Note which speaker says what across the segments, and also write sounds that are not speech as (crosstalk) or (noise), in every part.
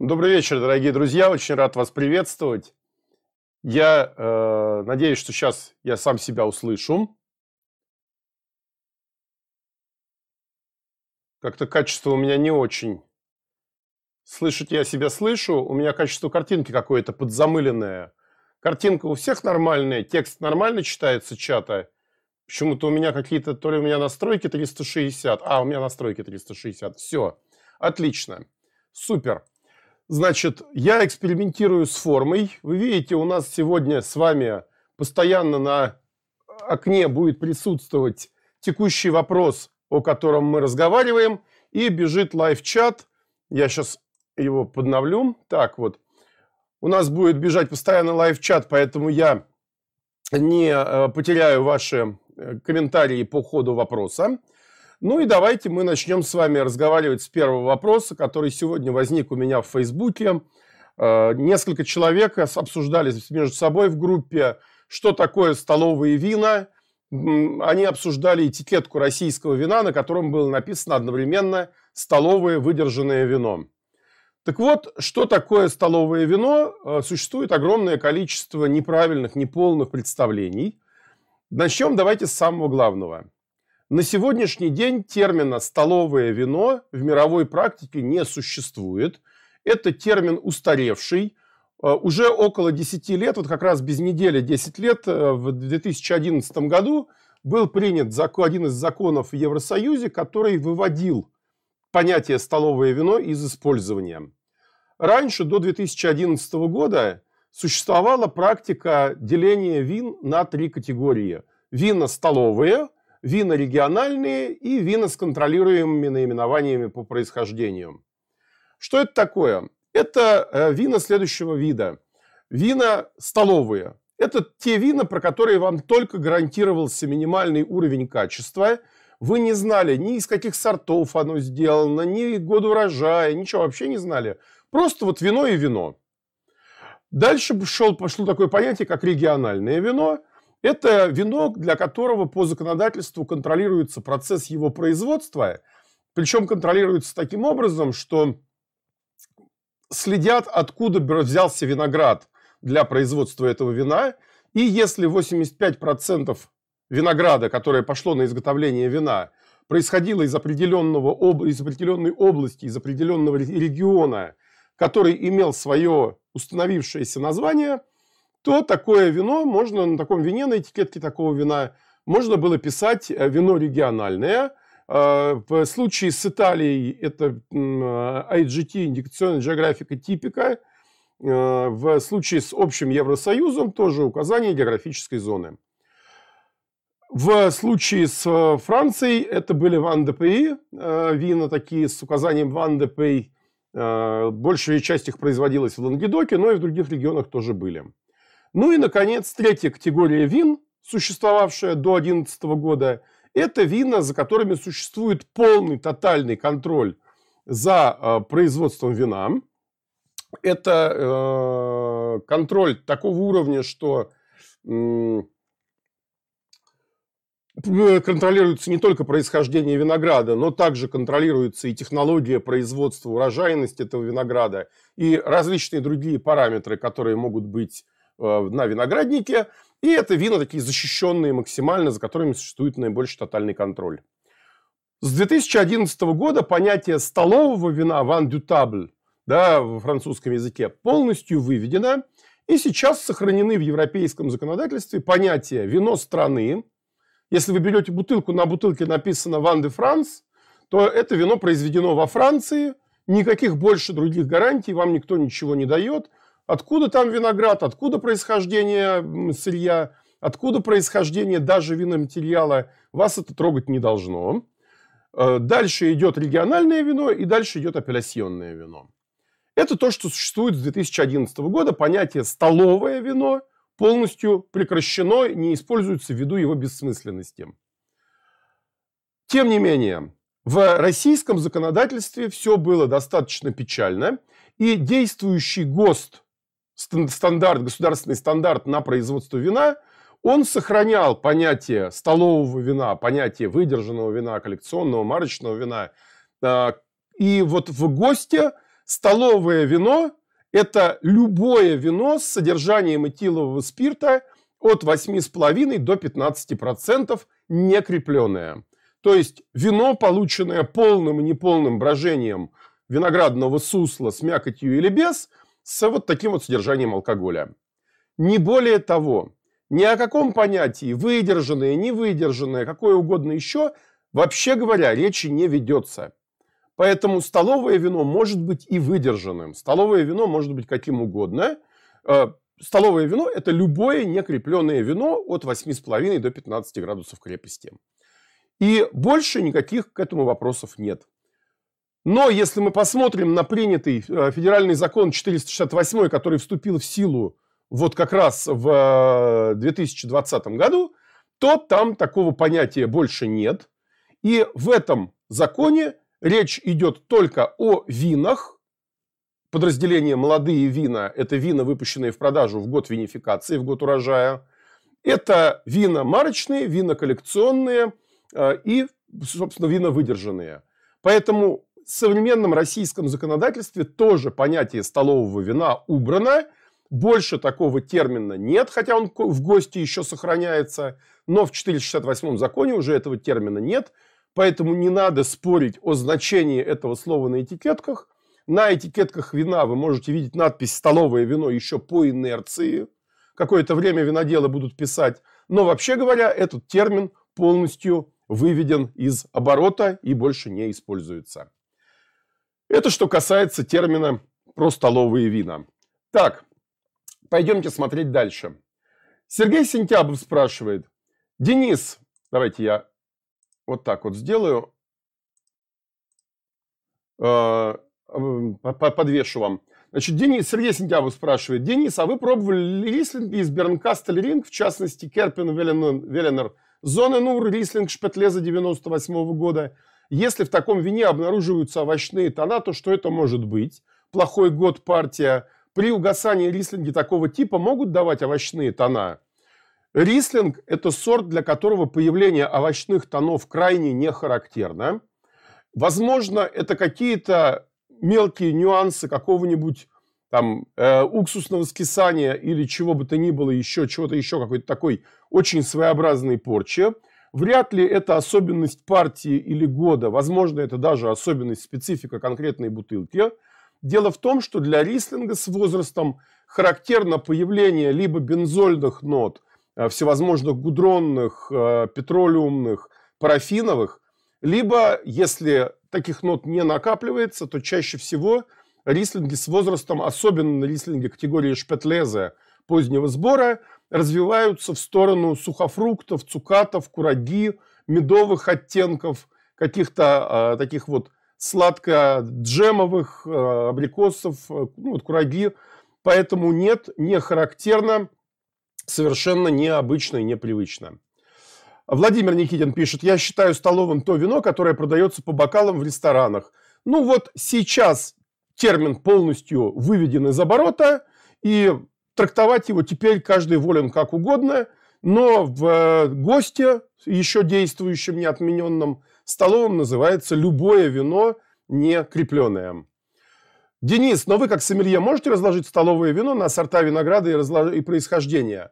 Speaker 1: Добрый вечер, дорогие друзья. Очень рад вас приветствовать. Я э, надеюсь, что сейчас я сам себя услышу. Как-то качество у меня не очень. Слышать я себя слышу. У меня качество картинки какое-то подзамыленное. Картинка у всех нормальная, текст нормально читается чата. Почему-то у меня какие-то, то ли у меня настройки 360. А, у меня настройки 360. Все. Отлично. Супер. Значит, я экспериментирую с формой. Вы видите, у нас сегодня с вами постоянно на окне будет присутствовать текущий вопрос, о котором мы разговариваем, и бежит live-чат. Я сейчас его подновлю. Так вот, у нас будет бежать постоянно live-чат, поэтому я не э, потеряю ваши э, комментарии по ходу вопроса. Ну и давайте мы начнем с вами разговаривать с первого вопроса, который сегодня возник у меня в Фейсбуке. Э, несколько человек обсуждали между собой в группе, что такое столовые вина. Они обсуждали этикетку российского вина, на котором было написано одновременно «столовое выдержанное вино». Так вот, что такое столовое вино? Э, существует огромное количество неправильных, неполных представлений. Начнем давайте с самого главного – на сегодняшний день термина «столовое вино» в мировой практике не существует. Это термин устаревший. Э, уже около 10 лет, вот как раз без недели 10 лет, э, в 2011 году был принят один из законов в Евросоюзе, который выводил понятие «столовое вино» из использования. Раньше, до 2011 года, существовала практика деления вин на три категории. Вина столовые – вина региональные и вина с контролируемыми наименованиями по происхождению. Что это такое? Это э, вина следующего вида. Вина столовые. Это те вина, про которые вам только гарантировался минимальный уровень качества. Вы не знали ни из каких сортов оно сделано, ни год урожая, ничего вообще не знали. Просто вот вино и вино. Дальше шел, пошло такое понятие, как региональное вино. Это вино, для которого по законодательству контролируется процесс его производства, причем контролируется таким образом, что следят, откуда взялся виноград для производства этого вина, и если 85% винограда, которое пошло на изготовление вина, происходило из, определенного, из определенной области, из определенного региона, который имел свое установившееся название – то такое вино можно, на таком вине, на этикетке такого вина, можно было писать э, вино региональное. Э, в случае с Италией это IGT, индикационная географика типика. Э, в случае с общим Евросоюзом тоже указание географической зоны. В случае с Францией это были Ван Пей, вина такие с указанием Ван Пей. Большая часть их производилась в Лангедоке, но и в других регионах тоже были. Ну и, наконец, третья категория вин, существовавшая до 2011 года, это вина, за которыми существует полный, тотальный контроль за э, производством вина. Это э, контроль такого уровня, что контролируется не только происхождение винограда, но также контролируется и технология производства, урожайность этого винограда и различные другие параметры, которые могут быть на винограднике. И это вина такие защищенные максимально, за которыми существует наибольший тотальный контроль. С 2011 года понятие столового вина «ван дю табль» да, в французском языке полностью выведено. И сейчас сохранены в европейском законодательстве понятия «вино страны». Если вы берете бутылку, на бутылке написано «Ван де Франс», то это вино произведено во Франции, никаких больше других гарантий вам никто ничего не дает. Откуда там виноград, откуда происхождение сырья, откуда происхождение даже виноматериала, вас это трогать не должно. Э, дальше идет региональное вино и дальше идет апелляционное вино. Это то, что существует с 2011 года. Понятие «столовое вино» полностью прекращено, не используется ввиду его бессмысленности. Тем не менее, в российском законодательстве все было достаточно печально, и действующий ГОСТ стандарт, государственный стандарт на производство вина, он сохранял понятие столового вина, понятие выдержанного вина, коллекционного, марочного вина. А, и вот в ГОСТе Столовое вино – это любое вино с содержанием этилового спирта от 8,5 до 15% некрепленное. То есть вино, полученное полным и неполным брожением виноградного сусла с мякотью или без, с вот таким вот содержанием алкоголя. Не более того, ни о каком понятии выдержанное, невыдержанное, какое угодно еще, вообще говоря, речи не ведется. Поэтому столовое вино может быть и выдержанным. Столовое вино может быть каким угодно. Э, столовое вино – это любое некрепленное вино от 8,5 до 15 градусов крепости. И больше никаких к этому вопросов нет. Но если мы посмотрим на принятый э, федеральный закон 468, который вступил в силу вот как раз в 2020 э, году, то там такого понятия больше нет. И в этом законе речь идет только о винах. Подразделение «молодые вина» – это вина, выпущенные в продажу в год винификации, в год урожая. Это вина марочные, вина коллекционные э, и, собственно, вина выдержанные. Поэтому современном российском законодательстве тоже понятие столового вина убрано – больше такого термина нет, хотя он в гости еще сохраняется, но в 468 законе уже этого термина нет, поэтому не надо спорить о значении этого слова на этикетках. На этикетках вина вы можете видеть надпись «столовое вино» еще по инерции. Какое-то время виноделы будут писать. Но вообще говоря, этот термин полностью выведен из оборота и больше не используется. Это что касается термина про столовые вина. Так, Пойдемте смотреть дальше. Сергей Сентябов спрашивает. Денис, давайте я вот так вот сделаю. Э, подвешу вам. Значит, Денис, Сергей Сентябов спрашивает. Денис, а вы пробовали рислинг из Бернкастель Ринг, в частности, Керпин Веленер, Зоненур, рислинг Шпетлеза 98 -го года? Если в таком вине обнаруживаются овощные тона, то что это может быть? Плохой год партия, при угасании рислинги такого типа могут давать овощные тона. Рислинг – это сорт, для которого появление овощных тонов крайне не характерно. Возможно, это какие-то мелкие нюансы какого-нибудь там э, уксусного скисания или чего бы то ни было еще, чего-то еще, какой-то такой очень своеобразной порчи. Вряд ли это особенность партии или года, возможно, это даже особенность специфика конкретной бутылки – Дело в том, что для рислинга с возрастом характерно появление либо бензольных нот, э, всевозможных гудронных, э, петролиумных, парафиновых, либо, если таких нот не накапливается, то чаще всего рислинги с возрастом, особенно рислинги категории шпетлезе позднего сбора, развиваются в сторону сухофруктов, цукатов, кураги, медовых оттенков, каких-то э, таких вот сладко-джемовых, э, абрикосов, э, ну, вот кураги. Поэтому нет, не характерно, совершенно необычно и непривычно. Владимир Никитин пишет, я считаю столовым то вино, которое продается по бокалам в ресторанах. Ну вот сейчас термин полностью выведен из оборота, и трактовать его теперь каждый волен как угодно, но в э, госте, еще действующем, неотмененном, Столовым называется любое вино не крепленное. Денис, но вы как сомелье можете разложить столовое вино на сорта винограда и, разлож... и происхождение?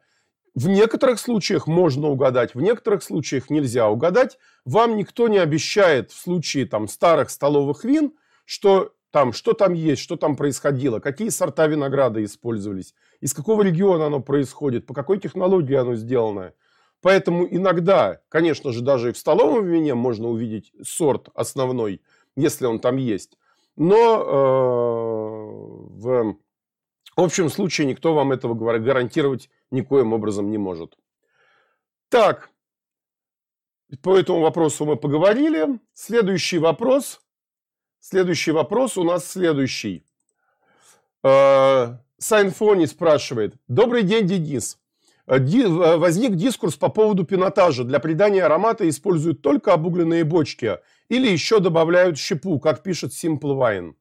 Speaker 1: В некоторых случаях можно угадать, в некоторых случаях нельзя угадать. Вам никто не обещает в случае там, старых столовых вин, что там, что там есть, что там происходило, какие сорта винограда использовались, из какого региона оно происходит, по какой технологии оно сделано – Поэтому иногда, конечно же, даже и в столовом вине можно увидеть сорт основной, если он там есть. Но э, в общем случае никто вам этого гарантировать никоим образом не может. Так, по этому вопросу мы поговорили. Следующий вопрос. Следующий вопрос у нас следующий. Э, Сайнфони спрашивает. Добрый день, Денис. Э, э, возник дискурс по поводу пинотажа. Для придания аромата используют только обугленные бочки или еще добавляют щепу, как пишет Simple Wine.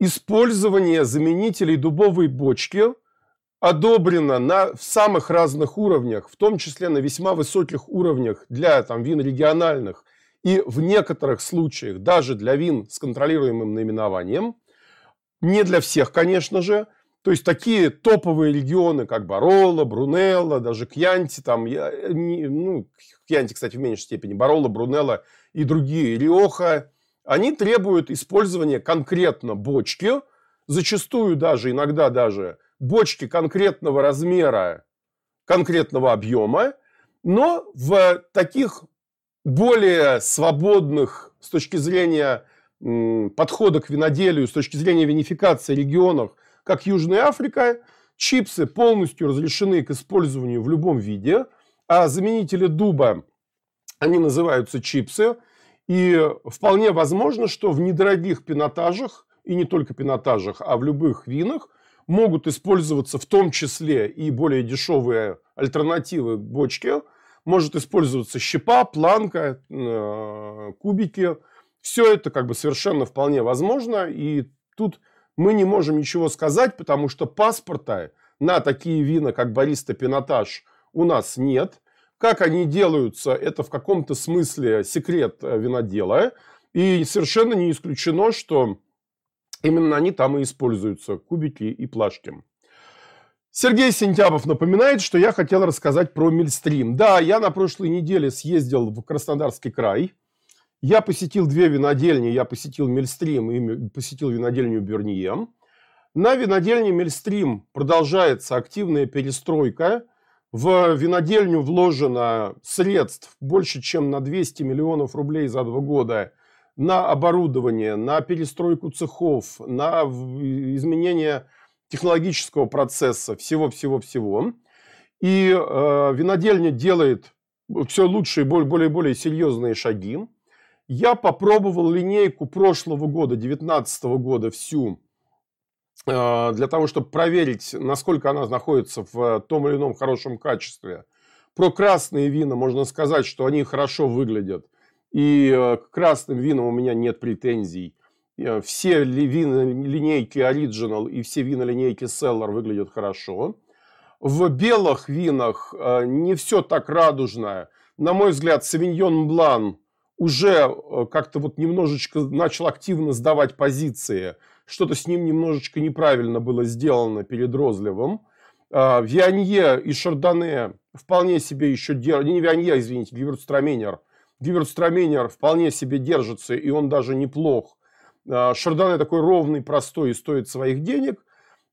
Speaker 1: Использование заменителей дубовой бочки одобрено на, в самых разных уровнях, в том числе на весьма высоких уровнях для там, вин региональных и в некоторых случаях даже для вин с контролируемым наименованием. Не для всех, конечно же. То есть такие топовые регионы, как Бароло, Брунелло, даже Кьянти, там, я, не, ну, Кьянти, кстати, в меньшей степени, Бароло, Брунелло и другие, Риоха, они требуют использования конкретно бочки, зачастую даже, иногда даже бочки конкретного размера, конкретного объема, но в таких более свободных с точки зрения подхода к виноделию, с точки зрения винификации регионах, как Южная Африка, чипсы полностью разрешены к использованию в любом виде, а заменители дуба, они называются чипсы, и вполне возможно, что в недорогих пинотажах, и не только пинотажах, а в любых винах, могут использоваться в том числе и более дешевые альтернативы бочке. Может использоваться щепа, планка, э, кубики. Все это как бы совершенно вполне возможно. И тут мы не можем ничего сказать, потому что паспорта на такие вина, как Бориста Пинотаж, у нас нет. Как они делаются, это в каком-то смысле секрет э, винодела. И совершенно не исключено, что именно они там и используются, кубики и плашки. Сергей Сентябов напоминает, что я хотел рассказать про Мильстрим. Да, я на прошлой неделе съездил в Краснодарский край. Я посетил две винодельни. Я посетил Мильстрим и посетил винодельню Берние. На винодельне Мильстрим продолжается активная перестройка – в винодельню вложено средств больше, чем на 200 миллионов рублей за два года на оборудование, на перестройку цехов, на изменение технологического процесса, всего-всего-всего. И э, винодельня делает все лучше и более и более серьезные шаги. Я попробовал линейку прошлого года, 2019 года, всю Э, для того, чтобы проверить, насколько она находится в том или ином хорошем качестве. Про красные вина можно сказать, что они хорошо выглядят. И э, к красным винам у меня нет претензий. Э, все вина линейки Original и все вина линейки Cellar выглядят хорошо. В белых винах не все так радужно. На мой взгляд, Савиньон Блан уже как-то вот немножечко начал активно сдавать позиции – что-то с ним немножечко неправильно было сделано перед Розлевым. А, Вианье и Шардоне вполне себе еще держат, не Вианье, извините, Гиверстраменер. Гиверстраменер вполне себе держится, и он даже неплох. А, Шардоне такой ровный, простой и стоит своих денег.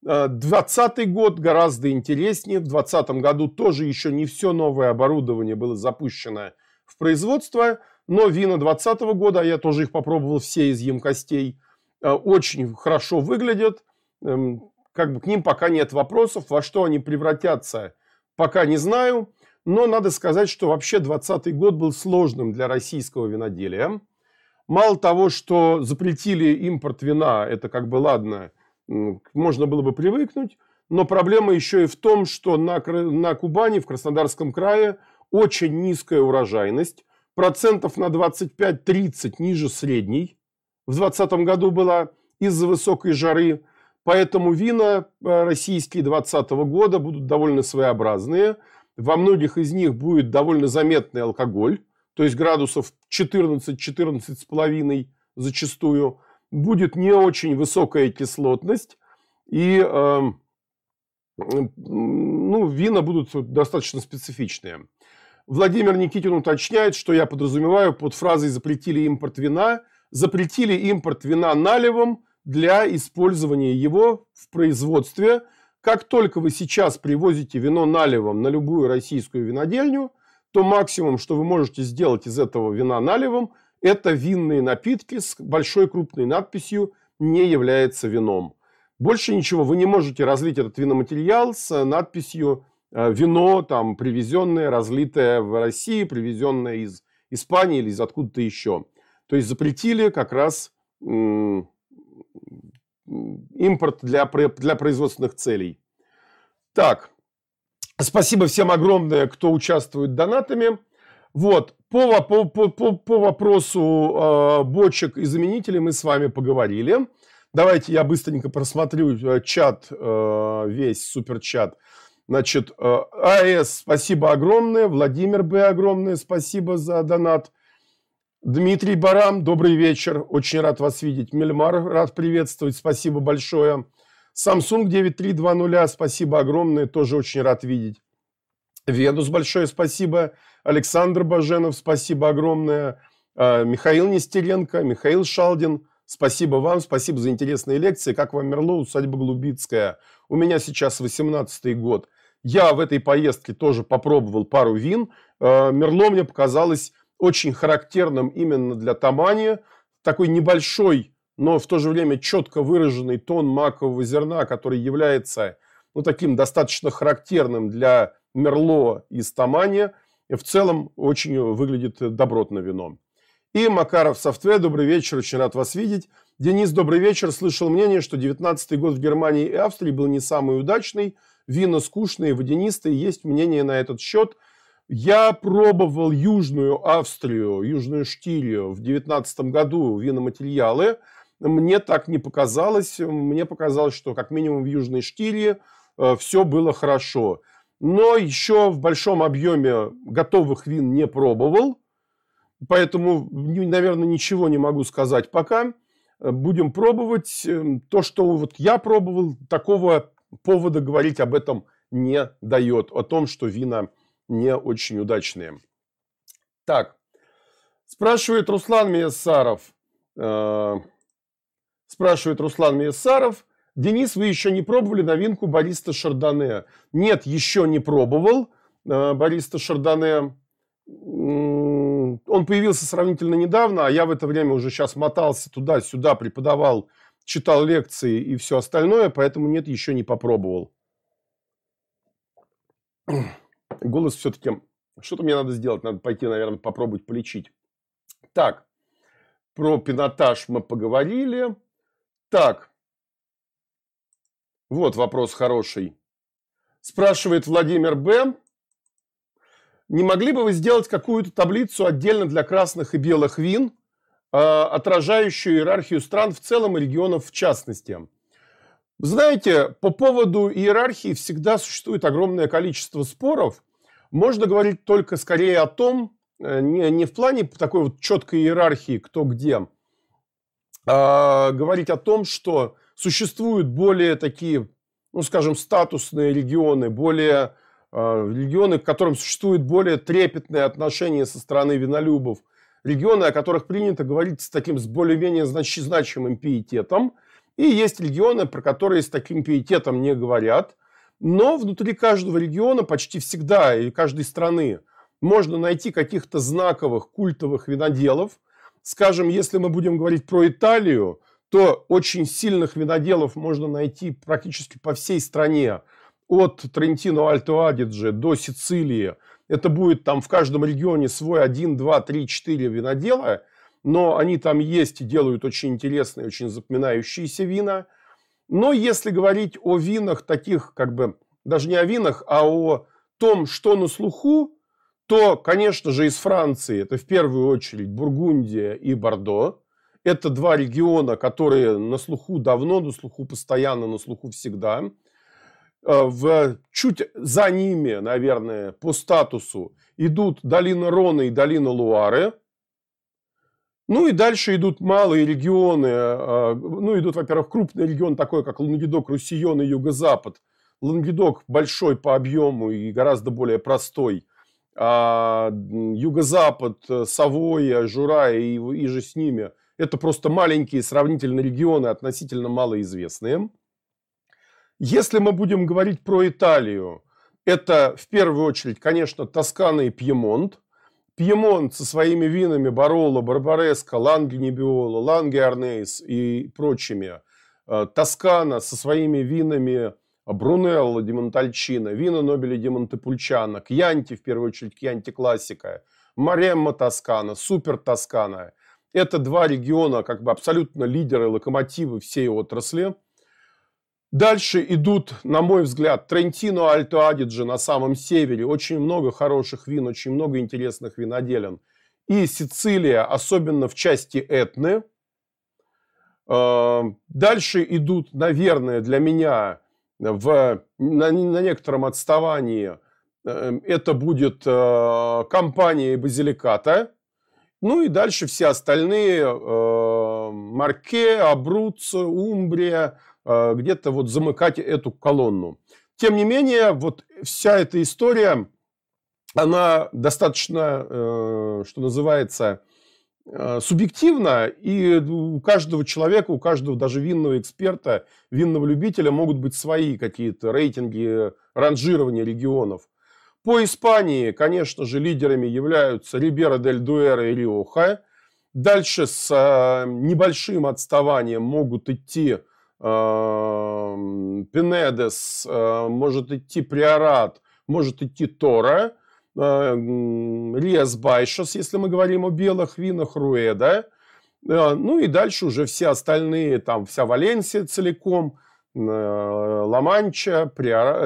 Speaker 1: 20 а, год гораздо интереснее. В 2020 году тоже еще не все новое оборудование было запущено в производство, но вина 2020 года, я тоже их попробовал все из емкостей, Э, очень хорошо выглядят. Эм, как бы к ним пока нет вопросов. Во что они превратятся, пока не знаю. Но надо сказать, что вообще 2020 год был сложным для российского виноделия. Мало того, что запретили импорт вина, это как бы ладно, можно было бы привыкнуть. Но проблема еще и в том, что на, на Кубани, в Краснодарском крае, очень низкая урожайность. Процентов на 25-30 ниже средней в 2020 году была из-за высокой жары. Поэтому вина э, российские 2020 года будут довольно своеобразные. Во многих из них будет довольно заметный алкоголь, то есть градусов 14 с половиной зачастую. Будет не очень высокая кислотность. И э, ну, вина будут достаточно специфичные. Владимир Никитин уточняет, что я подразумеваю под фразой «запретили импорт вина» запретили импорт вина наливом для использования его в производстве. Как только вы сейчас привозите вино наливом на любую российскую винодельню, то максимум, что вы можете сделать из этого вина наливом, это винные напитки с большой крупной надписью «не является вином». Больше ничего, вы не можете разлить этот виноматериал с надписью «вино, там, привезенное, разлитое в России, привезенное из Испании или из откуда-то еще». То есть запретили как раз импорт для, для производственных целей. Так, спасибо всем огромное, кто участвует донатами. Вот, по, по, по, по, по вопросу э, бочек и заменителей мы с вами поговорили. Давайте я быстренько просмотрю э, чат, э, весь суперчат. Значит, э, АЭС, спасибо огромное. Владимир Б. огромное спасибо за донат. Дмитрий Барам, добрый вечер. Очень рад вас видеть. Мельмар, рад приветствовать. Спасибо большое. Samsung 9320, спасибо огромное. Тоже очень рад видеть. Ведус, большое спасибо. Александр Баженов, спасибо огромное. А, Михаил Нестеренко, Михаил Шалдин, спасибо вам, спасибо за интересные лекции. Как вам Мерло, усадьба Голубицкая? У меня сейчас 18 год. Я в этой поездке тоже попробовал пару вин. А, Мерло мне показалось очень характерным именно для Тамани. Такой небольшой, но в то же время четко выраженный тон макового зерна, который является ну, таким достаточно характерным для Мерло из Тамани. В целом очень выглядит добротно вино. И Макаров Софтвер, добрый вечер, очень рад вас видеть. Денис, добрый вечер. Слышал мнение, что 19 год в Германии и Австрии был не самый удачный. Вина скучные, водянистые. Есть мнение на этот счет. Я пробовал Южную Австрию, Южную Штилию в 19 году виноматериалы. Мне так не показалось. Мне показалось, что как минимум в Южной Штилии э, все было хорошо. Но еще в большом объеме готовых вин не пробовал. Поэтому, наверное, ничего не могу сказать пока. Э, будем пробовать. Эм, то, что вот я пробовал, такого повода говорить об этом не дает. О том, что вина не очень удачные. Так, спрашивает Руслан Миясаров. Э, спрашивает Руслан Миясаров. Денис, вы еще не пробовали новинку бариста Шардоне? Нет, еще не пробовал э, бариста Шардоне он появился сравнительно недавно, а я в это время уже сейчас мотался туда-сюда, преподавал, читал лекции и все остальное, поэтому нет, еще не попробовал. (clears throat) Голос все-таки... Что-то мне надо сделать, надо пойти, наверное, попробовать полечить. Так, про пинотаж мы поговорили. Так, вот вопрос хороший. Спрашивает Владимир Б. Не могли бы вы сделать какую-то таблицу отдельно для красных и белых вин, отражающую иерархию стран в целом и регионов в частности? Знаете, по поводу иерархии всегда существует огромное количество споров. Можно говорить только скорее о том, э, не, не в плане такой вот четкой иерархии, кто где, а говорить о том, что существуют более такие, ну скажем, статусные регионы, более а, регионы, к которым существует более трепетное отношение со стороны винолюбов, регионы, о которых принято говорить с таким с более-менее знач- значимым пиететом, и есть регионы, про которые с таким пиететом не говорят, но внутри каждого региона почти всегда и каждой страны можно найти каких-то знаковых культовых виноделов. Скажем, если мы будем говорить про Италию, то очень сильных виноделов можно найти практически по всей стране. От Трентино Альто Адидже до Сицилии, это будет там в каждом регионе свой 1, 2, 3, 4 винодела, но они там есть и делают очень интересные, очень запоминающиеся вина. Но если говорить о винах таких, как бы, даже не о винах, а о том, что на слуху, то, конечно же, из Франции это в первую очередь Бургундия и Бордо. Это два региона, которые на слуху давно, на слуху постоянно, на слуху всегда – в, чуть за ними, наверное, по статусу идут долина Рона и долина Луары. Ну и дальше идут малые регионы. Э, ну, идут, во-первых, крупный регион такой, как Лангедок, Руссион и Юго-Запад. Лангедок большой по объему и гораздо более простой. А Юго-Запад, Савоя, Жура и, и же с ними – это просто маленькие сравнительно регионы, относительно малоизвестные. Если мы будем говорить про Италию, это в первую очередь, конечно, Тоскана и Пьемонт. Пьемонт со своими винами Бароло, Барбареско, Ланги Небиола, Ланги Арнейс и прочими. Э, Тоскана со своими винами Брунелло ди Монтальчино, вина Нобеля ди Монтепульчано, Кьянти, в первую очередь, Кьянти классика, Маремма Тоскана, Супер Тоскана. Это два региона, как бы абсолютно лидеры, локомотивы всей отрасли – Дальше идут, на мой взгляд, Трентино, Альто Адидже на самом севере. Очень много хороших вин, очень много интересных виноделен. И Сицилия, особенно в части Этны. А, дальше идут, наверное, для меня в, на, на некотором отставании э, это будет э, компания Базиликата. Ну и дальше все остальные, э, Марке, Абруццо, Умбрия, где-то вот замыкать эту колонну. Тем не менее, вот вся эта история, она достаточно, э, что называется, э, субъективна, и у каждого человека, у каждого даже винного эксперта, винного любителя могут быть свои какие-то рейтинги, ранжирования регионов. По Испании, конечно же, лидерами являются Рибера дель Дуэра и Риоха. Дальше с э, небольшим отставанием могут идти Пенедес, э, может идти Приорат, может идти Тора, э, Риас Байшос, если мы говорим о белых винах, Руэда. Э, ну и дальше уже все остальные, там вся Валенсия целиком, Ла-Манча,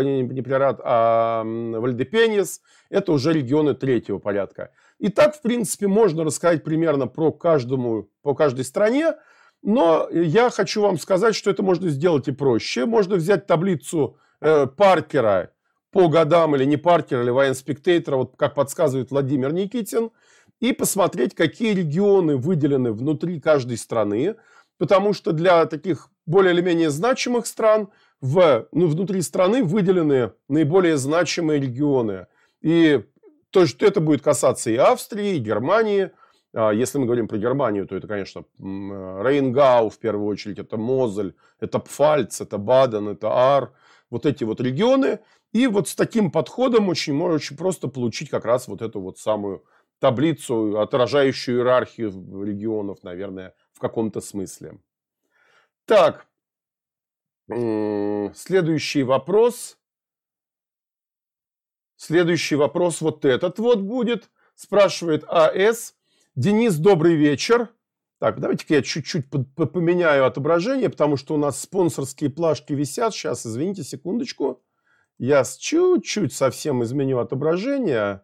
Speaker 1: не Приорат, а Вальдепенис. Это уже регионы третьего порядка. И так, в принципе, можно рассказать примерно про каждому, по каждой стране. Но я хочу вам сказать, что это можно сделать и проще. Можно взять таблицу э, Паркера по годам или не Паркера, или Вайн Спектейтора, вот как подсказывает Владимир Никитин, и посмотреть, какие регионы выделены внутри каждой страны, потому что для таких более или менее значимых стран в, ну, внутри страны выделены наиболее значимые регионы. И то, что это будет касаться и Австрии, и Германии – если мы говорим про Германию, то это, конечно, Рейнгау в первую очередь, это Мозель, это Пфальц, это Баден, это Ар, вот эти вот регионы. И вот с таким подходом очень, очень просто получить как раз вот эту вот самую таблицу, отражающую иерархию регионов, наверное, в каком-то смысле. Так, следующий вопрос. Следующий вопрос вот этот вот будет. Спрашивает АС. Денис, добрый вечер. Так, давайте-ка я чуть-чуть поменяю отображение, потому что у нас спонсорские плашки висят. Сейчас, извините, секундочку. Я чуть-чуть совсем изменю отображение.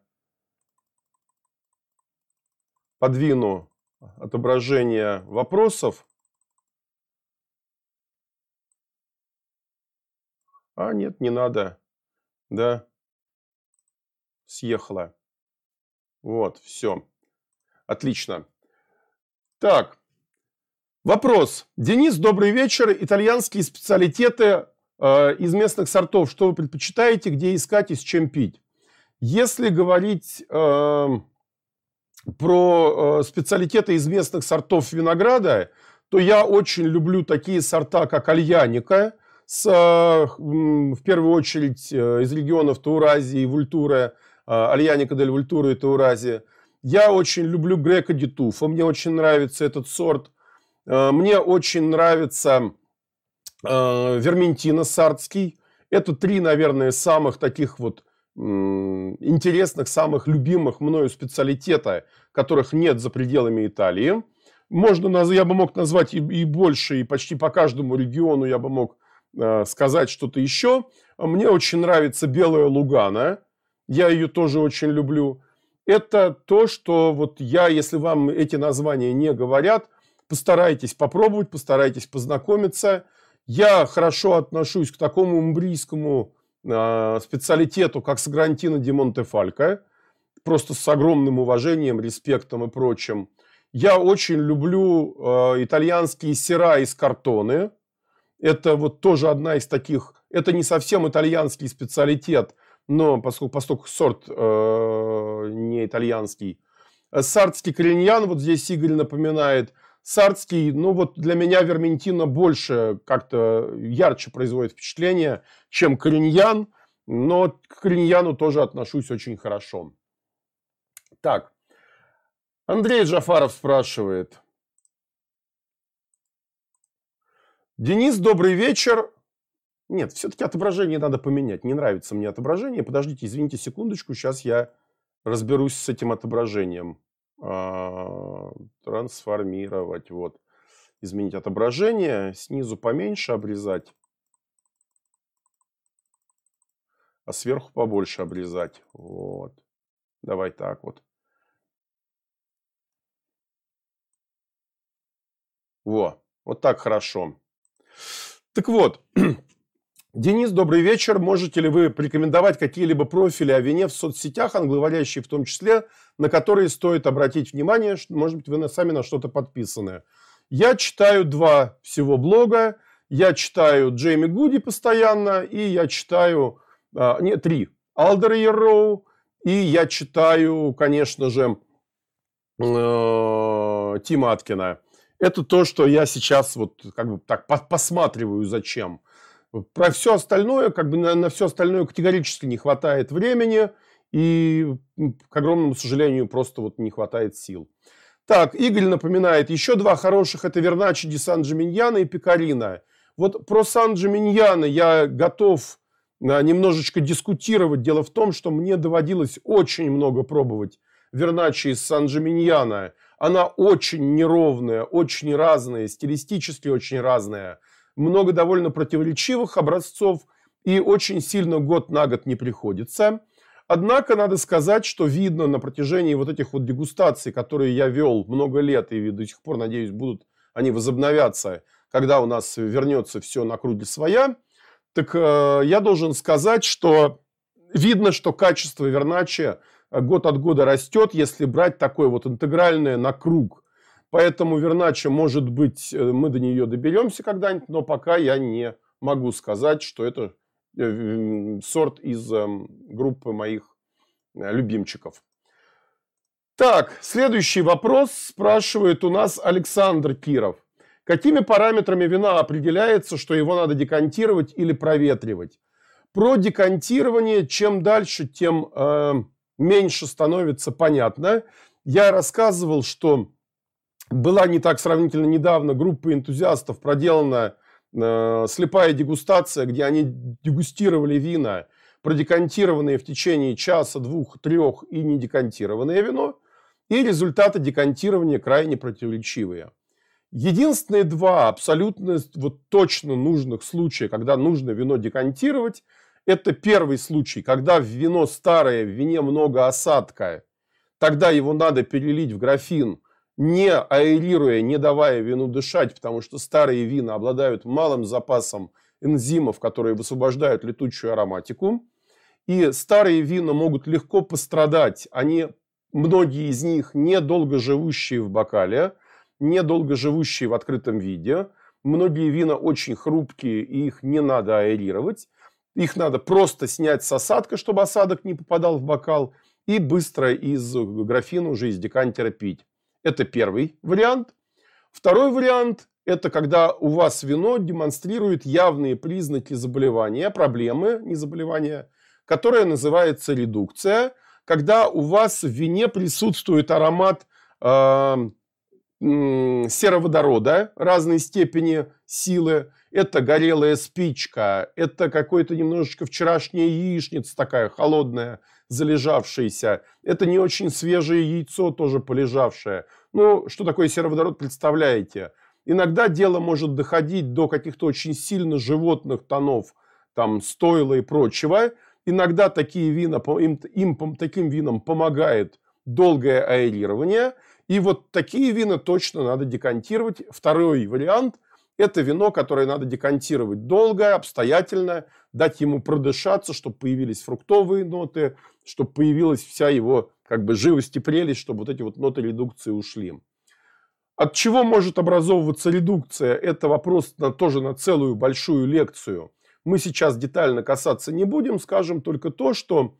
Speaker 1: Подвину отображение вопросов. А, нет, не надо. Да. Съехала. Вот, все. Отлично. Так, вопрос. Денис, добрый вечер. Итальянские специалитеты э, из местных сортов. Что вы предпочитаете, где искать и с чем пить? Если говорить э, про э, специалитеты из местных сортов винограда, то я очень люблю такие сорта, как альяника, с, э, в первую очередь э, из регионов Тауразии Вультура, э, альяника дель Вультура и Тауразия – я очень люблю Грека Дитуфа, мне очень нравится этот сорт. Э, мне очень нравится э, Верментина Сардский. Это три, наверное, самых таких вот интересных, самых любимых мною специалитета, которых нет за пределами Италии. Можно, я бы мог назвать и, и больше, и почти по каждому региону я бы мог э, сказать что-то еще. Мне очень нравится белая Лугана, я ее тоже очень люблю это то, что вот я, если вам эти названия не говорят, постарайтесь попробовать, постарайтесь познакомиться. Я хорошо отношусь к такому умбрийскому э, специалитету, как Сагрантино ди Монтефалько, просто с огромным уважением, респектом и прочим. Я очень люблю э, итальянские сера из картоны. Это вот тоже одна из таких, это не совсем итальянский специалитет, но поскольку, поскольку сорт э, не итальянский. Э, сардский кореньян, вот здесь Игорь напоминает. Сардский, ну вот для меня Верментина больше как-то ярче производит впечатление, чем кореньян, но к кореньяну тоже отношусь очень хорошо. Так, Андрей Джафаров спрашивает. Денис, добрый вечер. Нет, все-таки отображение надо поменять. Не нравится мне отображение. Подождите, извините секундочку. Сейчас я разберусь с этим отображением. А, трансформировать. Вот. Изменить отображение. Снизу поменьше обрезать. А сверху побольше обрезать. Вот. Давай так вот. Во. Вот так хорошо. Так вот. (clears throat) Денис, добрый вечер. Можете ли вы порекомендовать какие-либо профили о вине в соцсетях, англоговорящие в том числе, на которые стоит обратить внимание? Может быть, вы сами на что-то подписаны. Я читаю два всего блога. Я читаю Джейми Гуди постоянно, и я читаю... А, нет, три. Алдер Ерроу, и я читаю, конечно же, э, Тима Аткина. Это то, что я сейчас вот как бы так посматриваю зачем. Про все остальное, как бы на, на все остальное категорически не хватает времени, и, к огромному сожалению, просто вот не хватает сил. Так, Игорь напоминает, еще два хороших, это Верначи Ди Сан-Джиминьяна и Пикарина. Вот про Сан-Джиминьяна я готов а, немножечко дискутировать. Дело в том, что мне доводилось очень много пробовать Верначи из Сан-Джиминьяна. Она очень неровная, очень разная, стилистически очень разная – много довольно противоречивых образцов, и очень сильно год на год не приходится. Однако надо сказать, что видно на протяжении вот этих вот дегустаций, которые я вел много лет и до сих пор, надеюсь, будут они возобновятся, когда у нас вернется все на круги своя, так э, я должен сказать, что видно, что качество Верначи год от года растет, если брать такое вот интегральное на круг. Поэтому Вернача, может быть, э, мы до нее доберемся когда-нибудь, но пока я не могу сказать, что это э, сорт из эм, группы моих э, любимчиков. Так, следующий вопрос спрашивает у нас Александр Киров. Какими параметрами вина определяется, что его надо декантировать или проветривать? Про декантирование чем дальше, тем э, меньше становится понятно. Я рассказывал, что была не так сравнительно недавно группа энтузиастов проделана э, слепая дегустация, где они дегустировали вина, продекантированные в течение часа, двух, трех и не декантированное вино, и результаты декантирования крайне противоречивые. Единственные два абсолютно вот точно нужных случая, когда нужно вино декантировать, это первый случай, когда в вино старое, в вине много осадка, тогда его надо перелить в графин – не аэрируя, не давая вину дышать, потому что старые вина обладают малым запасом энзимов, которые высвобождают летучую ароматику. И старые вина могут легко пострадать. Они, многие из них недолго живущие в бокале, недолго живущие в открытом виде. Многие вина очень хрупкие, и их не надо аэрировать. Их надо просто снять с осадка, чтобы осадок не попадал в бокал, и быстро из графина уже из декантера пить. Это первый вариант. Второй вариант – это когда у вас вино демонстрирует явные признаки заболевания, проблемы, не заболевания, которая называется редукция, когда у вас в вине присутствует аромат э, сероводорода разной степени силы. Это горелая спичка, это какой-то немножечко вчерашняя яичница такая холодная, залежавшаяся. Это не очень свежее яйцо, тоже полежавшее. Ну, что такое сероводород, представляете? Иногда дело может доходить до каких-то очень сильно животных тонов, там, стойла и прочего. Иногда такие вина, им, им таким винам помогает долгое аэрирование. И вот такие вина точно надо декантировать. Второй вариант – это вино, которое надо декантировать долго, обстоятельно, дать ему продышаться, чтобы появились фруктовые ноты, чтобы появилась вся его как бы живость и прелесть, чтобы вот эти вот ноты редукции ушли. От чего может образовываться редукция? Это вопрос на, тоже на целую большую лекцию. Мы сейчас детально касаться не будем, скажем только то, что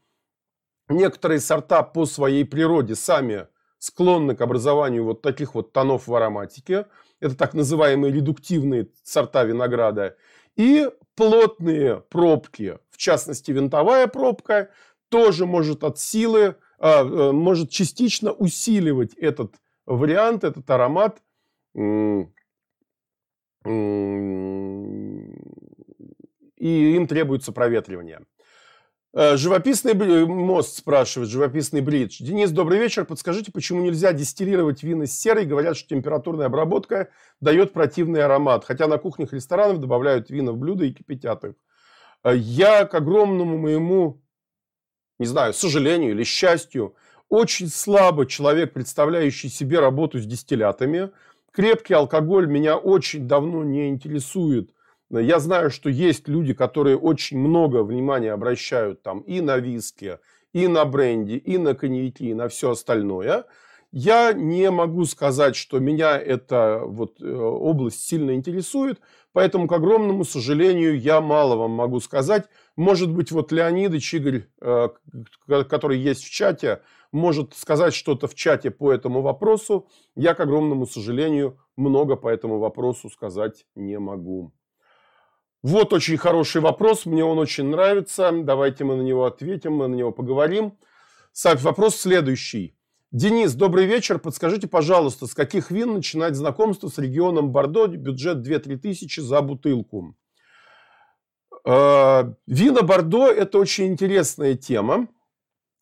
Speaker 1: некоторые сорта по своей природе сами склонны к образованию вот таких вот тонов в ароматике. Это так называемые редуктивные сорта винограда. И плотные пробки, в частности винтовая пробка, тоже может от силы, а, э, может частично усиливать этот вариант, этот аромат. И им требуется проветривание. Э, живописный мост спрашивает, живописный бридж. Денис, добрый вечер. Подскажите, почему нельзя дистиллировать вина с серой? Говорят, что температурная обработка дает противный аромат. Хотя на кухнях ресторанов добавляют вина в блюда и кипятят их. Э, я, к огромному моему, не знаю, сожалению или счастью, очень слабо человек, представляющий себе работу с дистиллятами. Крепкий алкоголь меня очень давно не интересует Я знаю, что есть люди, которые очень много внимания обращают там и на виски, и на бренди, и на коньяки, и на все остальное. Я не могу сказать, что меня эта вот э, область сильно интересует, поэтому, к огромному сожалению, я мало вам могу сказать. Может быть, вот Леонидыч Игорь, э, который есть в чате, может сказать что-то в чате по этому вопросу. Я, к огромному сожалению, много по этому вопросу сказать не могу. Вот очень хороший вопрос, мне он очень нравится. Давайте мы на него ответим, мы на него поговорим. Вопрос следующий. Денис, добрый вечер. Подскажите, пожалуйста, с каких вин начинать знакомство с регионом Бордо? Бюджет 2-3 тысячи за бутылку. Э, вина Бордо – это очень интересная тема.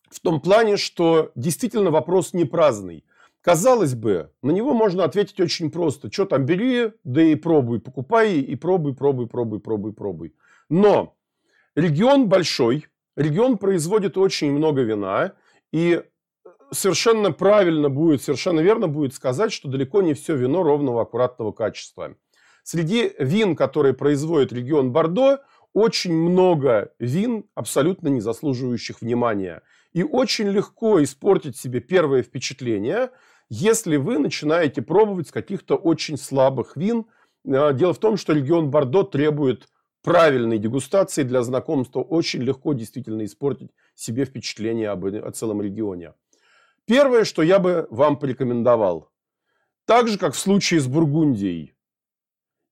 Speaker 1: В том плане, что действительно вопрос не праздный. Казалось бы, на него можно ответить очень просто. Что там, бери, да и пробуй, покупай, и пробуй, пробуй, пробуй, пробуй, пробуй. Но регион большой, регион производит очень много вина, и совершенно правильно будет, совершенно верно будет сказать, что далеко не все вино ровного, аккуратного качества. Среди вин, которые производит регион Бордо, очень много вин, абсолютно не заслуживающих внимания. И очень легко испортить себе первое впечатление, если вы начинаете пробовать с каких-то очень слабых вин. Э, дело в том, что регион Бордо требует правильной дегустации для знакомства. Очень легко действительно испортить себе впечатление об, о целом регионе. Первое, что я бы вам порекомендовал, так же, как в случае с Бургундией,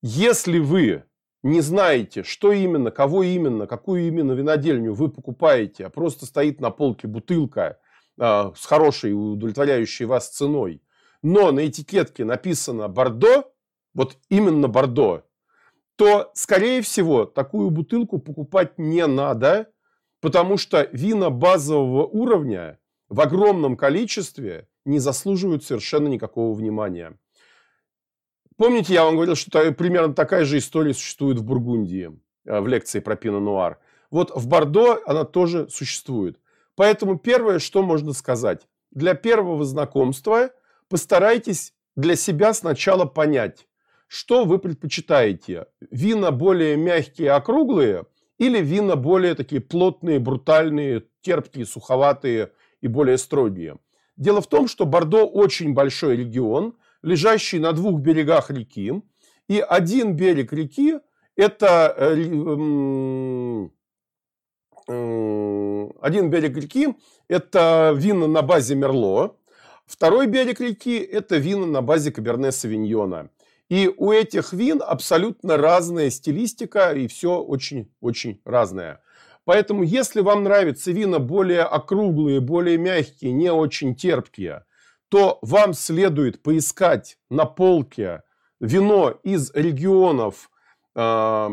Speaker 1: если вы не знаете, что именно, кого именно, какую именно винодельню вы покупаете, а просто стоит на полке бутылка э, с хорошей, удовлетворяющей вас ценой, но на этикетке написано «Бордо», вот именно «Бордо», то, скорее всего, такую бутылку покупать не надо, потому что вина базового уровня в огромном количестве не заслуживают совершенно никакого внимания. Помните, я вам говорил, что примерно такая же история существует в Бургундии, э, в лекции про Пино Нуар. Вот в Бордо она тоже существует. Поэтому первое, что можно сказать. Для первого знакомства постарайтесь для себя сначала понять, что вы предпочитаете. Вина более мягкие, округлые или вина более такие плотные, брутальные, терпкие, суховатые и более строгие. Дело в том, что Бордо очень большой регион, лежащий на двух берегах реки. И один берег реки – это э, один берег реки – это вина на базе Мерло, второй берег реки – это вина на базе Каберне Савиньона. И у этих вин абсолютно разная стилистика, и все очень-очень разное. Поэтому, если вам нравятся вина более округлые, более мягкие, не очень терпкие, то вам следует поискать на полке вино из регионов. Э,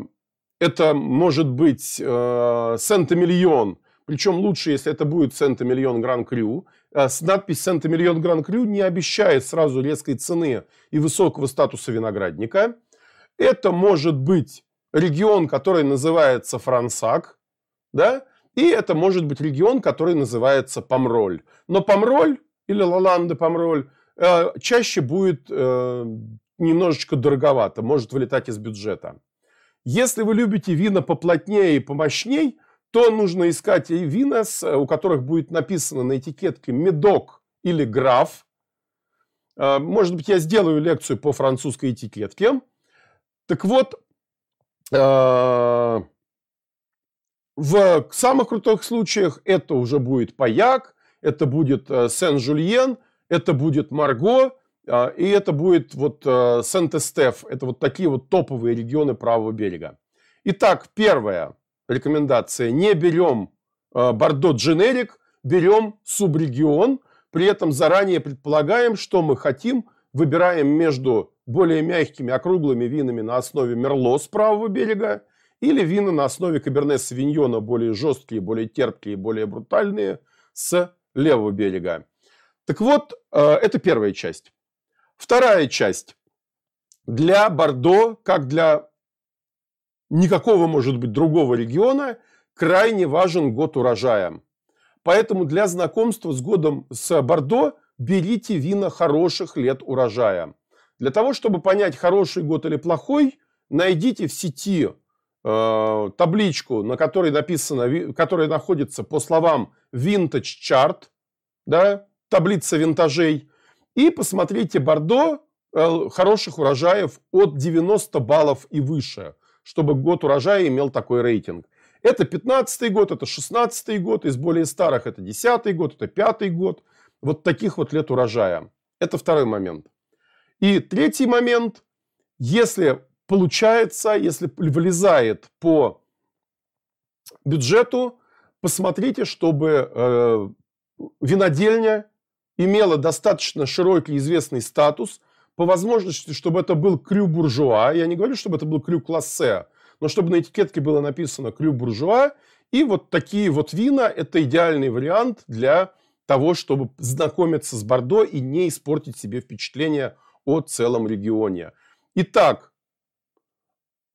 Speaker 1: это может быть э, Сент-Эмильон, причем лучше, если это будет Сент-Эмильон Гран-Крю. Э, с надпись Сент-Эмильон Гран-Крю не обещает сразу резкой цены и высокого статуса виноградника. Это может быть регион, который называется Франсак, да, и это может быть регион, который называется Помроль. Но Помроль или Лоланде Помроль э, чаще будет э, немножечко дороговато, может вылетать из бюджета. Если вы любите вина поплотнее и помощней, то нужно искать вина, у которых будет написано на этикетке «Медок» или «Граф». Э, может быть, я сделаю лекцию по французской этикетке. Так вот, в самых крутых случаях это уже будет Паяк, это будет э, Сен-Жульен, это будет Марго, и это будет вот э, Сент-Эстеф. Это вот такие вот топовые регионы правого берега. Итак, первая рекомендация. Не берем э, Бордо Дженерик, берем субрегион. При этом заранее предполагаем, что мы хотим. Выбираем между более мягкими округлыми винами на основе Мерло с правого берега или вина на основе каберне савиньона, более жесткие, более терпкие, более брутальные, с левого берега. Так вот, э, это первая часть. Вторая часть. Для Бордо, как для никакого, может быть, другого региона, крайне важен год урожая. Поэтому для знакомства с годом с Бордо берите вина хороших лет урожая. Для того, чтобы понять, хороший год или плохой, найдите в сети э, табличку, на которой написано, которая находится по словам Vintage Chart, да, таблица винтажей, и посмотрите Бордо э, хороших урожаев от 90 баллов и выше, чтобы год урожая имел такой рейтинг. Это 15 год, это 16 год, из более старых это 10 год, это 5 год. Вот таких вот лет урожая. Это второй момент. И третий момент, если получается, если вылезает по бюджету, посмотрите, чтобы э, винодельня имела достаточно широкий известный статус, по возможности, чтобы это был крю буржуа. Я не говорю, чтобы это был крю классе, но чтобы на этикетке было написано крю буржуа. И вот такие вот вина – это идеальный вариант для того, чтобы знакомиться с Бордо и не испортить себе впечатление о целом регионе. Итак,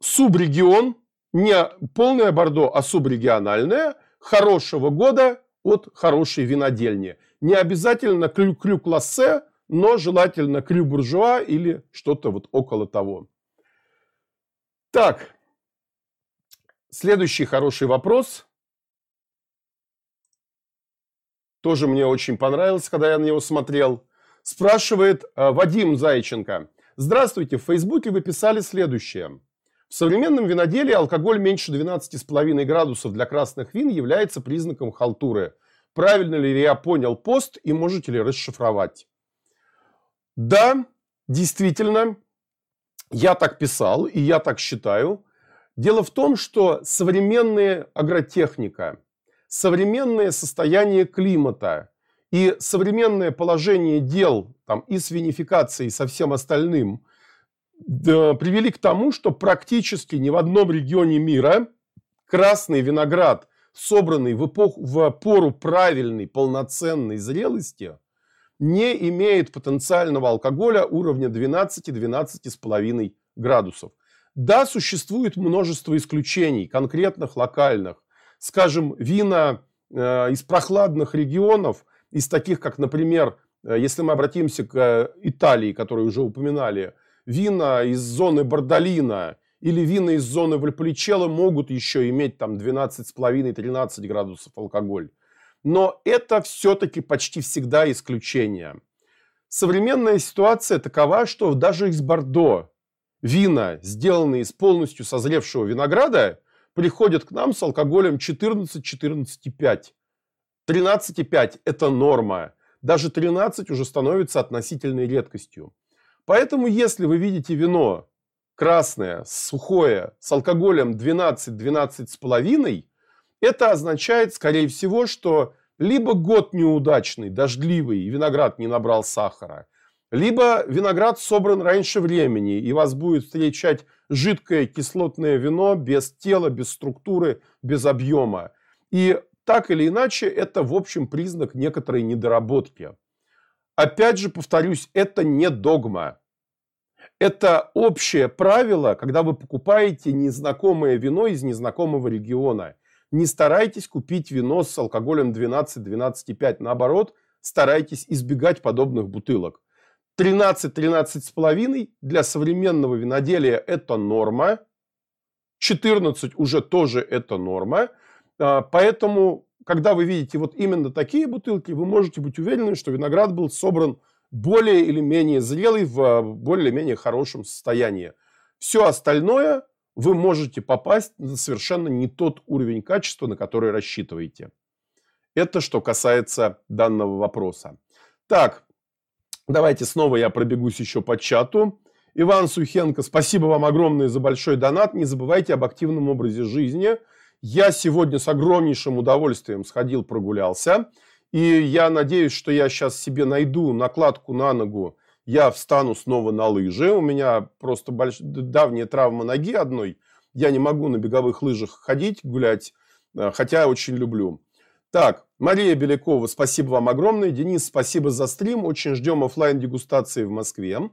Speaker 1: субрегион, не полное Бордо, а субрегиональное, хорошего года от хорошей винодельни. Не обязательно крю-крю-классе, но желательно крю-буржуа или что-то вот около того. Так, следующий хороший вопрос. Тоже мне очень понравился, когда я на него смотрел. Спрашивает э, Вадим Зайченко. Здравствуйте, в Фейсбуке вы писали следующее. В современном виноделии алкоголь меньше 12,5 градусов для красных вин является признаком халтуры. Правильно ли я понял пост и можете ли расшифровать? Да, действительно, я так писал и я так считаю. Дело в том, что современная агротехника, современное состояние климата и современное положение дел там, и с винификацией, и со всем остальным да, привели к тому, что практически ни в одном регионе мира красный виноград, собранный в, эпоху, в пору правильной, полноценной зрелости – не имеет потенциального алкоголя уровня 12-12,5 градусов. Да, существует множество исключений, конкретных, локальных. Скажем, вина э, из прохладных регионов, из таких, как, например, э, если мы обратимся к э, Италии, которую уже упоминали, вина из зоны Бордолина или вина из зоны Вальполичелло могут еще иметь там 12,5-13 градусов алкоголь но это все-таки почти всегда исключение. Современная ситуация такова, что даже из Бордо вина, сделанные из полностью созревшего винограда, приходят к нам с алкоголем 14-14,5. 13,5 – это норма. Даже 13 уже становится относительной редкостью. Поэтому, если вы видите вино красное, сухое, с алкоголем 12-12,5, это означает, скорее всего, что либо год неудачный, дождливый, и виноград не набрал сахара, либо виноград собран раньше времени, и вас будет встречать жидкое кислотное вино без тела, без структуры, без объема. И так или иначе, это, в общем, признак некоторой недоработки. Опять же, повторюсь, это не догма. Это общее правило, когда вы покупаете незнакомое вино из незнакомого региона не старайтесь купить вино с алкоголем 12-12,5. Наоборот, старайтесь избегать подобных бутылок. 13-13,5 для современного виноделия это норма. 14 уже тоже это норма. А, поэтому, когда вы видите вот именно такие бутылки, вы можете быть уверены, что виноград был собран более или менее зрелый, в более или менее хорошем состоянии. Все остальное вы можете попасть на совершенно не тот уровень качества, на который рассчитываете. Это что касается данного вопроса. Так, давайте снова я пробегусь еще по чату. Иван Сухенко, спасибо вам огромное за большой донат. Не забывайте об активном образе жизни. Я сегодня с огромнейшим удовольствием сходил, прогулялся. И я надеюсь, что я сейчас себе найду накладку на ногу я встану снова на лыжи. У меня просто больш... давняя травма ноги одной. Я не могу на беговых лыжах ходить, гулять, э, хотя очень люблю. Так, Мария Белякова, спасибо вам огромное. Денис, спасибо за стрим. Очень ждем офлайн дегустации в Москве.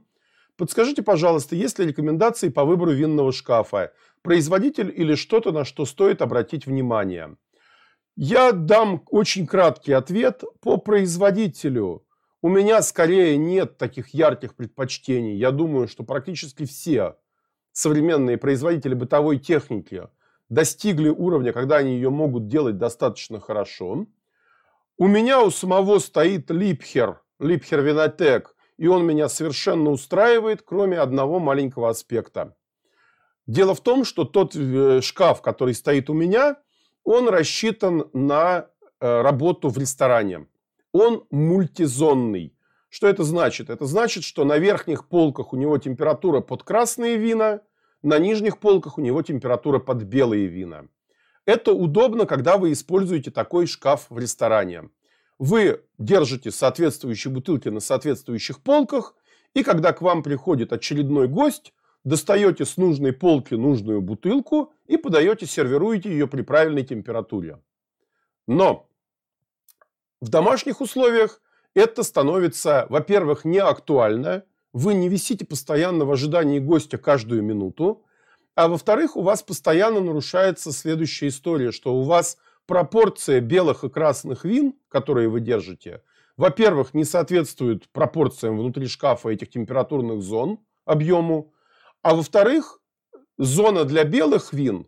Speaker 1: Подскажите, пожалуйста, есть ли рекомендации по выбору винного шкафа? Производитель или что-то, на что стоит обратить внимание? Я дам очень краткий ответ по производителю. У меня скорее нет таких ярких предпочтений. Я думаю, что практически все современные производители бытовой техники достигли уровня, когда они ее могут делать достаточно хорошо. У меня у самого стоит Липхер, Липхер Винотек, и он меня совершенно устраивает, кроме одного маленького аспекта. Дело в том, что тот э, шкаф, который стоит у меня, он рассчитан на э, работу в ресторане. Он мультизонный. Что это значит? Это значит, что на верхних полках у него температура под красные вина, на нижних полках у него температура под белые вина. Это удобно, когда вы используете такой шкаф в ресторане. Вы держите соответствующие бутылки на соответствующих полках, и когда к вам приходит очередной гость, достаете с нужной полки нужную бутылку и подаете, сервируете ее при правильной температуре. Но в домашних условиях это становится, во-первых, не актуально, вы не висите постоянно в ожидании гостя каждую минуту, а во-вторых, у вас постоянно нарушается следующая история, что у вас пропорция белых и красных вин, которые вы держите, во-первых, не соответствует пропорциям внутри шкафа этих температурных зон, объему, а во-вторых, зона для белых вин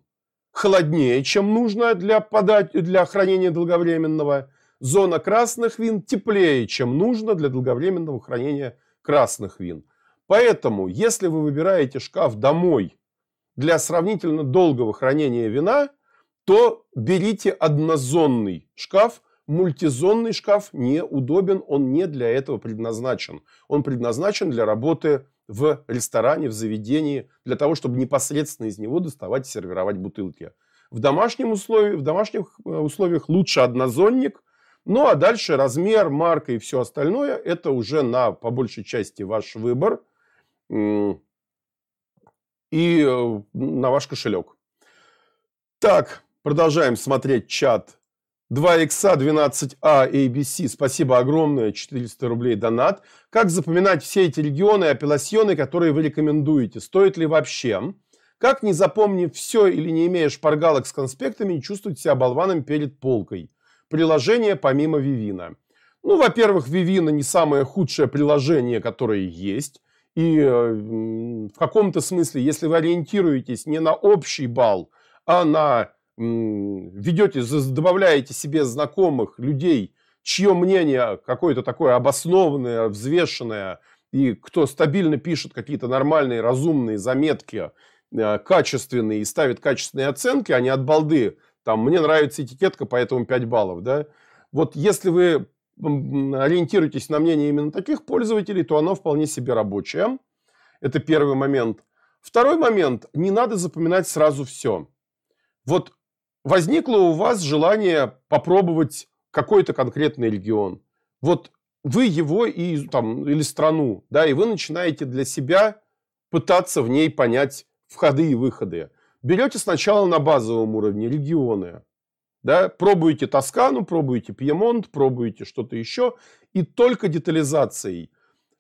Speaker 1: холоднее, чем нужно для, подать, для хранения долговременного. Зона красных вин теплее, чем нужно для долговременного хранения красных вин. Поэтому, если вы выбираете шкаф домой для сравнительно долгого хранения вина, то берите однозонный шкаф. Мультизонный шкаф неудобен, он не для этого предназначен. Он предназначен для работы в ресторане, в заведении, для того, чтобы непосредственно из него доставать и сервировать бутылки. В, домашнем условии, в домашних э, условиях лучше однозонник, ну а дальше размер, марка и все остальное, это уже на, по большей части, ваш выбор и э, на ваш кошелек. Так, продолжаем смотреть чат 2X 12А ABC, спасибо огромное, 400 рублей донат. Как запоминать все эти регионы и апелласьоны, которые вы рекомендуете? Стоит ли вообще? Как, не запомнив все или не имея шпаргалок с конспектами, чувствовать себя болваном перед полкой? Приложение помимо Вивина. Ну, во-первых, Вивина не самое худшее приложение, которое есть. И э, в каком-то смысле, если вы ориентируетесь не на общий балл, а на ведете, добавляете себе знакомых людей, чье мнение какое-то такое обоснованное, взвешенное, и кто стабильно пишет какие-то нормальные, разумные заметки, э, качественные и ставит качественные оценки, а не от балды. Там, мне нравится этикетка, поэтому 5 баллов. Да? Вот если вы ориентируетесь на мнение именно таких пользователей, то оно вполне себе рабочее. Это первый момент. Второй момент. Не надо запоминать сразу все. Вот возникло у вас желание попробовать какой-то конкретный регион. Вот вы его и, там, или страну, да, и вы начинаете для себя пытаться в ней понять входы и выходы. Берете сначала на базовом уровне регионы, да, пробуете Тоскану, пробуете Пьемонт, пробуете что-то еще, и только детализацией.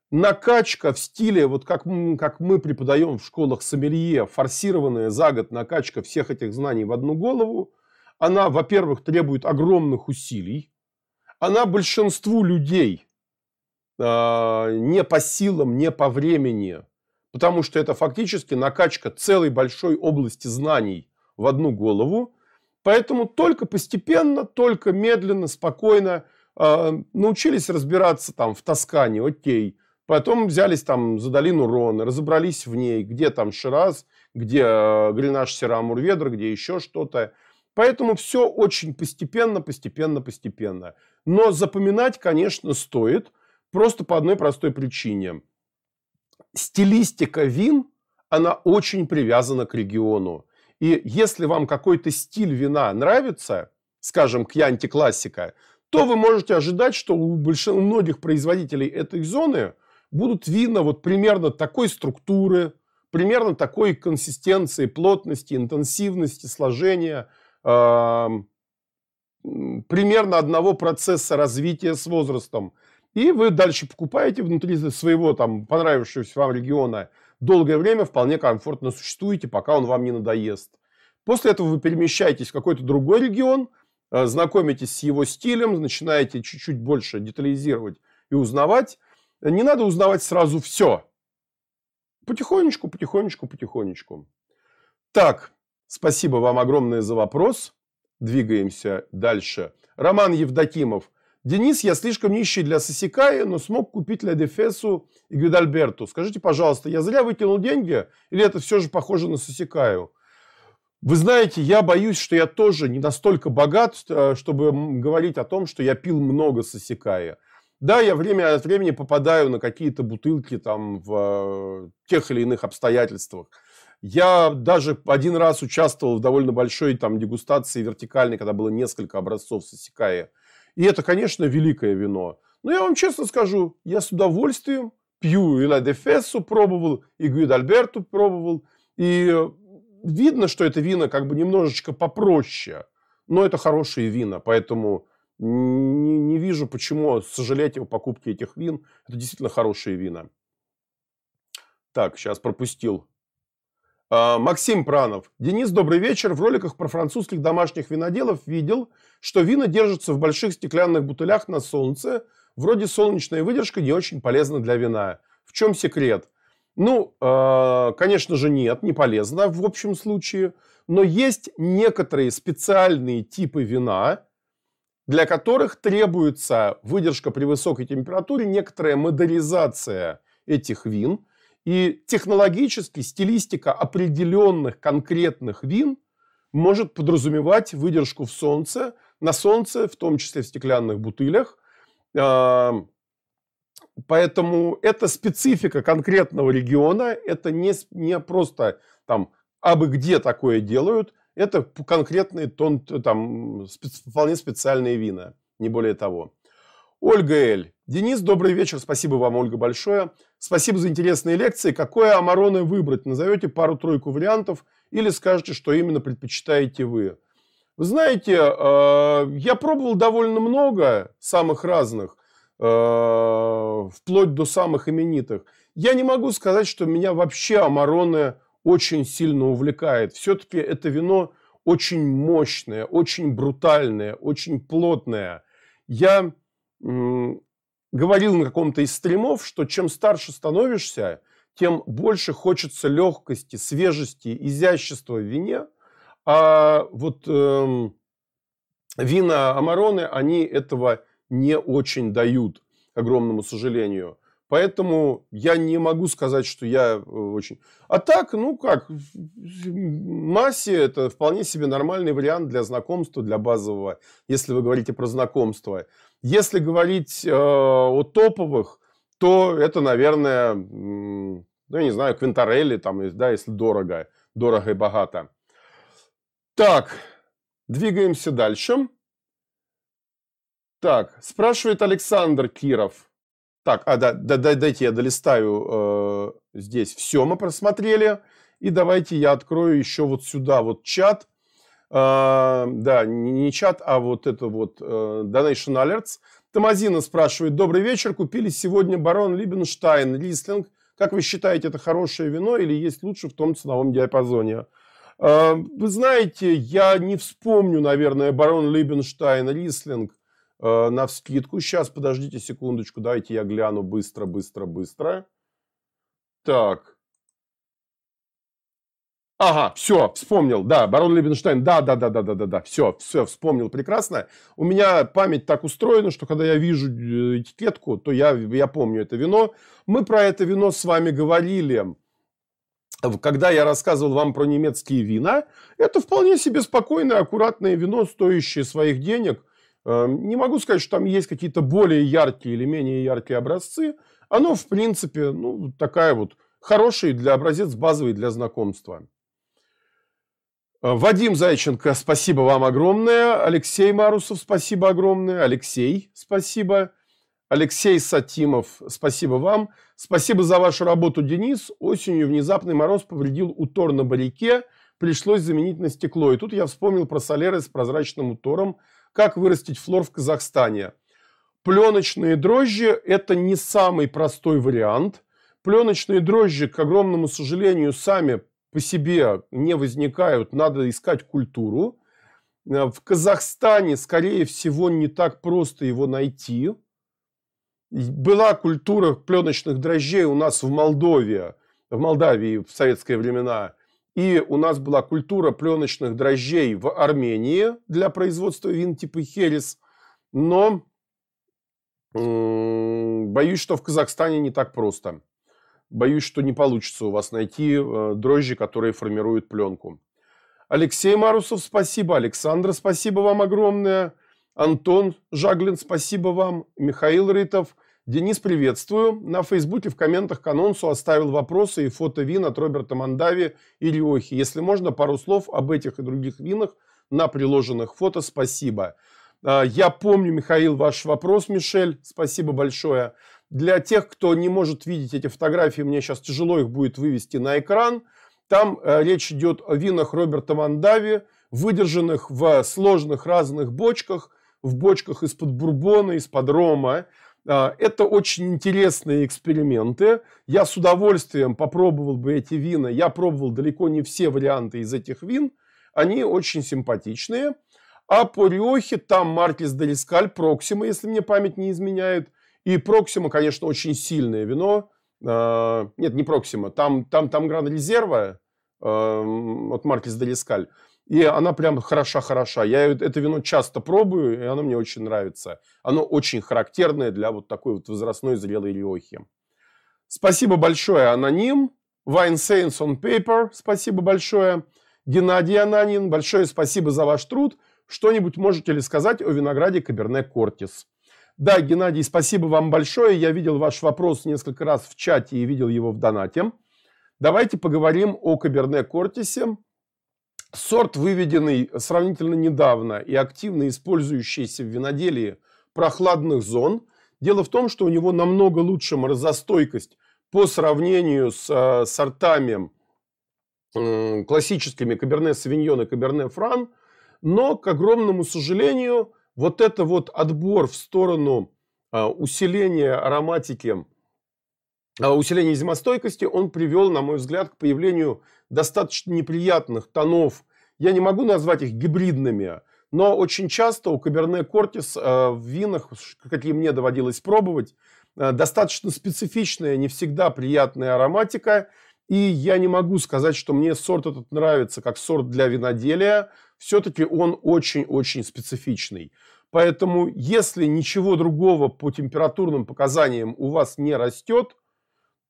Speaker 1: Накачка в стиле, вот как, как мы преподаем в школах сомелье, форсированная за год накачка всех этих знаний в одну голову, она, во-первых, требует огромных усилий, она большинству людей э, не по силам, не по времени, потому что это фактически накачка целой большой области знаний в одну голову. Поэтому только постепенно, только медленно, спокойно э, научились разбираться там в Тоскане, окей. Потом взялись там за долину Рона, разобрались в ней, где там Шираз, где э, Гренаж Серамурведр, где еще что-то. Поэтому все очень постепенно, постепенно, постепенно. Но запоминать, конечно, стоит, просто по одной простой причине. Стилистика вин, она очень привязана к региону. И если вам какой-то стиль вина нравится, скажем, кьянти классика, то вы можете ожидать, что у, больш... у многих производителей этой зоны будут вина вот примерно такой структуры, примерно такой консистенции, плотности, интенсивности, сложения – примерно одного процесса развития с возрастом. И вы дальше покупаете внутри своего там понравившегося вам региона долгое время вполне комфортно существуете, пока он вам не надоест. После этого вы перемещаетесь в какой-то другой регион, э, знакомитесь с его стилем, начинаете чуть-чуть больше детализировать и узнавать. Не надо узнавать сразу все. Потихонечку, потихонечку, потихонечку. Так, спасибо вам огромное за вопрос. Двигаемся дальше. Роман Евдокимов. Денис, я слишком нищий для Сосикая, но смог купить Ля Дефесу и Гвидальберту. Скажите, пожалуйста, я зря выкинул деньги или это все же похоже на Сосикаю? Вы знаете, я боюсь, что я тоже не настолько богат, э, чтобы говорить о том, что я пил много Сосикая. Да, я время от времени попадаю на какие-то бутылки там в э, тех или иных обстоятельствах. Я даже один раз участвовал в довольно большой там дегустации вертикальной, когда было несколько образцов Сосикая. И это, конечно, великое вино. Но я вам честно скажу, я с удовольствием пью и Ла де пробовал, и Гуид Альберту пробовал. И видно, что это вина как бы немножечко попроще. Но это хорошие вина, поэтому не, не вижу, почему сожалеть о покупке этих вин. Это действительно хорошие вина. Так, сейчас пропустил. А, Максим Пранов. Денис, добрый вечер. В роликах про французских домашних виноделов видел, что вина держатся в больших стеклянных бутылях на солнце. Вроде солнечная выдержка не очень полезна для вина. В чем секрет? Ну, а, конечно же, нет, не полезно в общем случае. Но есть некоторые специальные типы вина, для которых требуется выдержка при высокой температуре, некоторая модернизация этих вин. И технологически стилистика определенных конкретных вин может подразумевать выдержку в солнце, на солнце, в том числе в стеклянных бутылях. А, поэтому это специфика конкретного региона, это не, не просто там абы где такое делают, это конкретные тон, там, вполне специальные вина, не более того. Ольга Эль. Денис, добрый вечер. Спасибо вам, Ольга, большое. Спасибо за интересные лекции. Какое амароне выбрать? Назовете пару-тройку вариантов или скажете, что именно предпочитаете вы? Вы знаете, э, я пробовал довольно много самых разных, э, вплоть до самых именитых. Я не могу сказать, что меня вообще амароне очень сильно увлекает. Все-таки это вино очень мощное, очень брутальное, очень плотное. Я говорил на каком-то из стримов, что чем старше становишься, тем больше хочется легкости, свежести, изящества в вине. А вот эм, вина Амароны, они этого не очень дают, к огромному сожалению. Поэтому я не могу сказать, что я э, очень... А так, ну как, массе это вполне себе нормальный вариант для знакомства, для базового, если вы говорите про знакомство. Если говорить э, о топовых, то это, наверное, ну, я не знаю, Квинтарелли, там, да, если дорого, дорого и богато. Так, двигаемся дальше. Так, спрашивает Александр Киров. Так, а, да, да, дайте я долистаю э, здесь. Все мы просмотрели. И давайте я открою еще вот сюда вот чат. Э, да, не, чат, а вот это вот э, Donation Alerts. Тамазина спрашивает. Добрый вечер. Купили сегодня барон Либенштайн, Рислинг. Как вы считаете, это хорошее вино или есть лучше в том ценовом диапазоне? Э, вы знаете, я не вспомню, наверное, барон Либенштайн, Рислинг э, на вскидку. Сейчас, подождите секундочку, давайте я гляну быстро, быстро, быстро. Так. Ага, все, вспомнил, да, барон Лебенштейн, да, да, да, да, да, да, да, все, все, вспомнил прекрасно. У меня память так устроена, что когда я вижу э, этикетку, то я, я помню это вино. Мы про это вино с вами говорили, когда я рассказывал вам про немецкие вина. Это вполне себе спокойное, аккуратное вино, стоящее своих денег – Эм, не могу сказать, что там есть какие-то более яркие или менее яркие образцы. Оно, в принципе, ну, такая вот хороший для образец базовый для знакомства. Э, Вадим Зайченко, спасибо вам огромное. Алексей Марусов, спасибо огромное. Алексей, спасибо. Алексей Сатимов, спасибо вам. Спасибо за вашу работу, Денис. Осенью внезапный мороз повредил утор на барике. Пришлось заменить на стекло. И тут я вспомнил про солеры с прозрачным утором – как вырастить флор в Казахстане? Пленочные дрожжи – это не самый простой вариант. Пленочные дрожжи, к огромному сожалению, сами по себе не возникают, надо искать культуру. В Казахстане, скорее всего, не так просто его найти. Была культура пленочных дрожжей у нас в Молдове в Молдавии в советские времена. И у нас была культура пленочных дрожжей в Армении для производства вин типа Херес. Но боюсь, что в Казахстане не так просто. Боюсь, что не получится у вас найти э, дрожжи, которые формируют пленку. Алексей Марусов, спасибо. Александра, спасибо вам огромное. Антон Жаглин, спасибо вам. Михаил Рытов. Денис, приветствую. На Фейсбуке в комментах к анонсу оставил вопросы и фото вин от Роберта Мандави и Риохи. Если можно, пару слов об этих и других винах на приложенных фото. Спасибо. А, я помню, Михаил, ваш вопрос, Мишель. Спасибо большое. Для тех, кто не может видеть эти фотографии, мне сейчас тяжело их будет вывести на экран – там э, речь идет о винах Роберта Мандави, выдержанных в сложных разных бочках, в бочках из-под бурбона, из-под рома. А, это очень интересные эксперименты. Я с удовольствием попробовал бы эти вина. Я пробовал далеко не все варианты из этих вин. Они очень симпатичные. А по Риохе там Маркис Делискаль, Проксима, если мне память не изменяет. И Проксима, конечно, очень сильное вино. А, нет, не Проксима. Там, там, там Гран Резерва, Эм, от Маркис Делискаль. И она прям хороша-хороша. Я это вино часто пробую, и оно мне очень нравится. Оно очень характерное для вот такой вот возрастной зрелой риохи. Спасибо большое, Аноним. Wine Saints on Paper, спасибо большое. Геннадий Ананин, большое спасибо за ваш труд. Что-нибудь можете ли сказать о винограде Каберне Кортис? Да, Геннадий, спасибо вам большое. Я видел ваш вопрос несколько раз в чате и видел его в донате. Давайте поговорим о Каберне Кортисе. Сорт, выведенный сравнительно недавно и активно использующийся в виноделии прохладных зон. Дело в том, что у него намного лучше морозостойкость по сравнению с э, сортами классическими Каберне Савиньон и Каберне Фран. Но, к огромному сожалению, вот это вот отбор в сторону э, усиления ароматики а усиление зимостойкости, он привел, на мой взгляд, к появлению достаточно неприятных тонов. Я не могу назвать их гибридными, но очень часто у Каберне Кортис э, в винах, какие мне доводилось пробовать, достаточно специфичная, не всегда приятная ароматика. И я не могу сказать, что мне сорт этот нравится как сорт для виноделия. Все-таки он очень-очень специфичный. Поэтому, если ничего другого по температурным показаниям у вас не растет,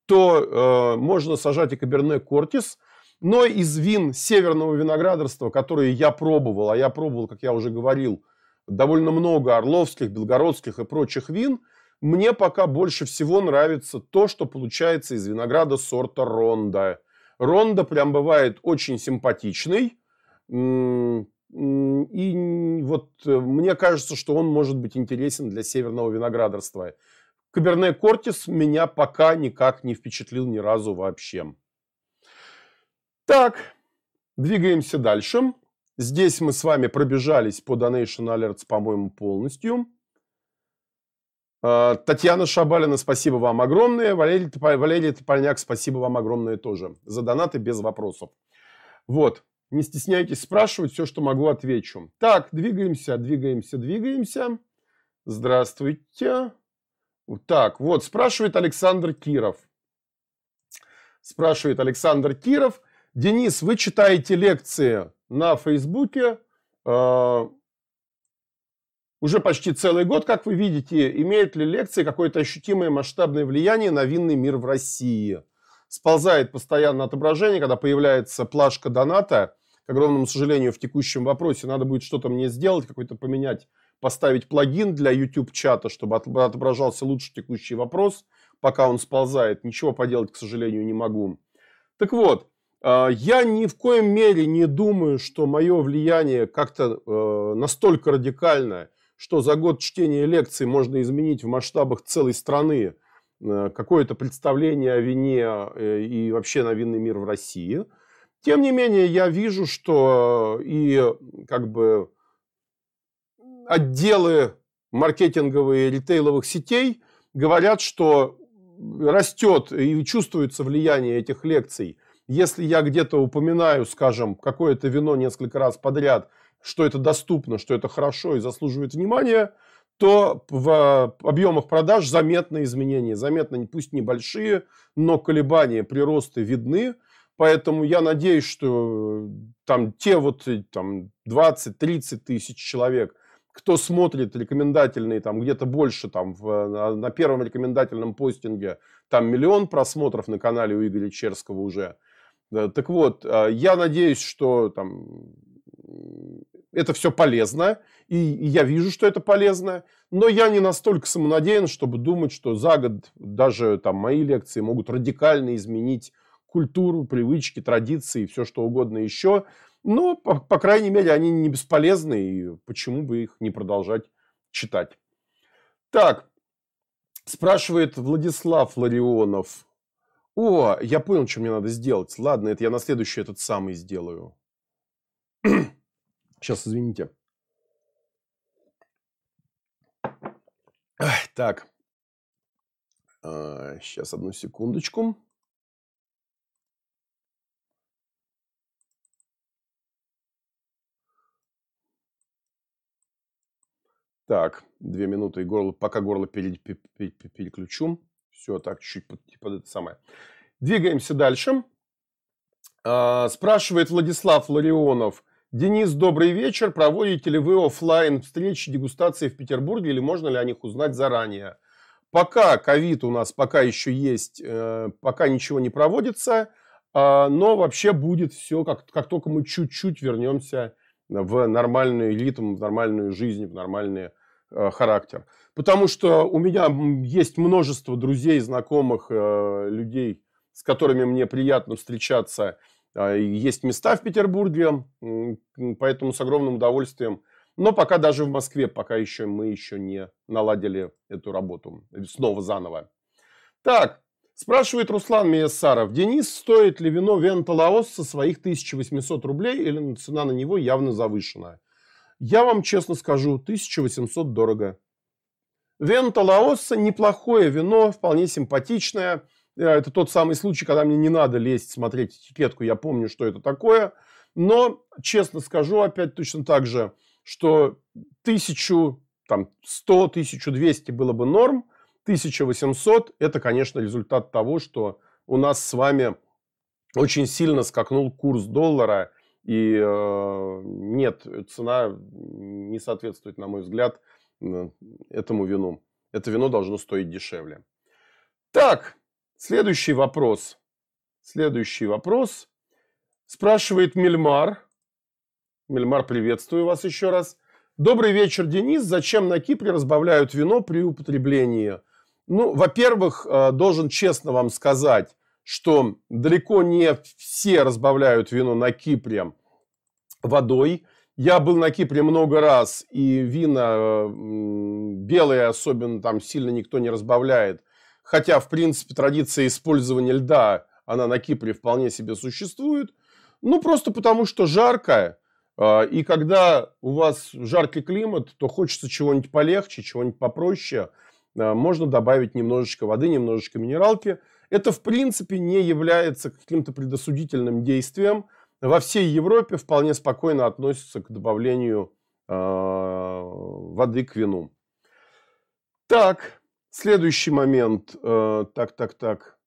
Speaker 1: то э, можно сажать и Каберне Кортис. Но из вин северного виноградарства, которые я пробовал, а я пробовал, как я уже говорил, довольно много орловских, белгородских и прочих вин, мне пока больше всего нравится то, что получается из винограда сорта Ронда. Ронда прям бывает очень симпатичный. И вот э, мне кажется, что он может быть интересен для северного виноградарства. Каберне Кортис меня пока никак не впечатлил ни разу вообще. Так, двигаемся дальше. Здесь мы с вами пробежались по Donation Alerts, по-моему, полностью. А, Татьяна Шабалина, спасибо вам огромное. Валерий, Валерий Топольняк, спасибо вам огромное тоже. За донаты без вопросов. Вот, не стесняйтесь спрашивать, все, что могу, отвечу. Так, двигаемся, двигаемся, двигаемся. Здравствуйте. Так, вот, спрашивает Александр Киров. Спрашивает Александр Киров. Денис, вы читаете лекции на Фейсбуке э, уже почти целый год, как вы видите. Имеют ли лекции какое-то ощутимое масштабное влияние на винный мир в России? Сползает постоянно отображение, когда появляется плашка доната. К огромному сожалению, в текущем вопросе надо будет что-то мне сделать, какой-то поменять поставить плагин для YouTube-чата, чтобы отображался лучше текущий вопрос, пока он сползает. Ничего поделать, к сожалению, не могу. Так вот, а, я ни в коем мере не думаю, что мое влияние как-то э, настолько радикальное, что за год чтения лекций можно изменить в масштабах целой страны э, какое-то представление о вине э, и вообще на винный мир в России. Тем не менее, я вижу, что и как бы отделы маркетинговые ритейловых сетей говорят, что растет и чувствуется влияние этих лекций. Если я где-то упоминаю, скажем, какое-то вино несколько раз подряд, что это доступно, что это хорошо и заслуживает внимания, то в объемах продаж заметные изменения. Заметно, пусть небольшие, но колебания, приросты видны. Поэтому я надеюсь, что там те вот там 20-30 тысяч человек, кто смотрит рекомендательные, там где-то больше, там в, на первом рекомендательном постинге, там миллион просмотров на канале у Игоря Черского уже. Так вот, я надеюсь, что там это все полезно, и я вижу, что это полезно, но я не настолько самонадеян, чтобы думать, что за год даже там мои лекции могут радикально изменить культуру, привычки, традиции, все что угодно еще. Но, по, по крайней мере, они не бесполезны, и почему бы их не продолжать читать. Так, спрашивает Владислав Ларионов. О, я понял, что мне надо сделать. Ладно, это я на следующий этот самый сделаю. (clears throat) Сейчас, извините. Так. Сейчас, одну секундочку. Так, две минуты, и горло, пока горло пере, пере, пере, переключу. Все, так, чуть-чуть под, под это самое. Двигаемся дальше. А, спрашивает Владислав Ларионов. Денис, добрый вечер. Проводите ли вы офлайн встречи, дегустации в Петербурге или можно ли о них узнать заранее? Пока ковид у нас пока еще есть, э, пока ничего не проводится, э, но вообще будет все, как, как только мы чуть-чуть вернемся в нормальный ритм, в нормальную жизнь, в нормальный э, характер. Потому что у меня есть множество друзей, знакомых, э, людей, с которыми мне приятно встречаться. Э, есть места в Петербурге, поэтому с огромным удовольствием. Но пока даже в Москве, пока еще мы еще не наладили эту работу снова заново. Так, Спрашивает Руслан Миясаров. Денис, стоит ли вино Вента Лаос со своих 1800 рублей или цена на него явно завышенная? Я вам честно скажу, 1800 дорого. Вента Лаоса неплохое вино, вполне симпатичное. Э, это тот самый случай, когда мне не надо лезть смотреть этикетку, я помню, что это такое. Но, честно скажу, опять точно так же, что 1100, 1200 было бы норм, 1800 – это, конечно, результат того, что у нас с вами очень сильно скакнул курс доллара, и э, нет, цена не соответствует, на мой взгляд, этому вину. Это вино должно стоить дешевле. Так, следующий вопрос. Следующий вопрос. Спрашивает Мельмар. Мельмар, приветствую вас еще раз. Добрый вечер, Денис. Зачем на Кипре разбавляют вино при употреблении? Ну, во-первых, э, должен честно вам сказать, что далеко не все разбавляют вино на Кипре водой. Я был на Кипре много раз, и вина белые особенно там сильно никто не разбавляет. Хотя, в принципе, традиция использования льда, она на Кипре вполне себе существует. Ну, просто потому что жарко, э, и когда у вас жаркий климат, то хочется чего-нибудь полегче, чего-нибудь попроще – Э, можно добавить немножечко воды, немножечко минералки. Это, в принципе, не является каким-то предосудительным действием. Во всей Европе вполне спокойно относятся к добавлению э, воды к вину. Так, следующий момент. Э, так, так, так.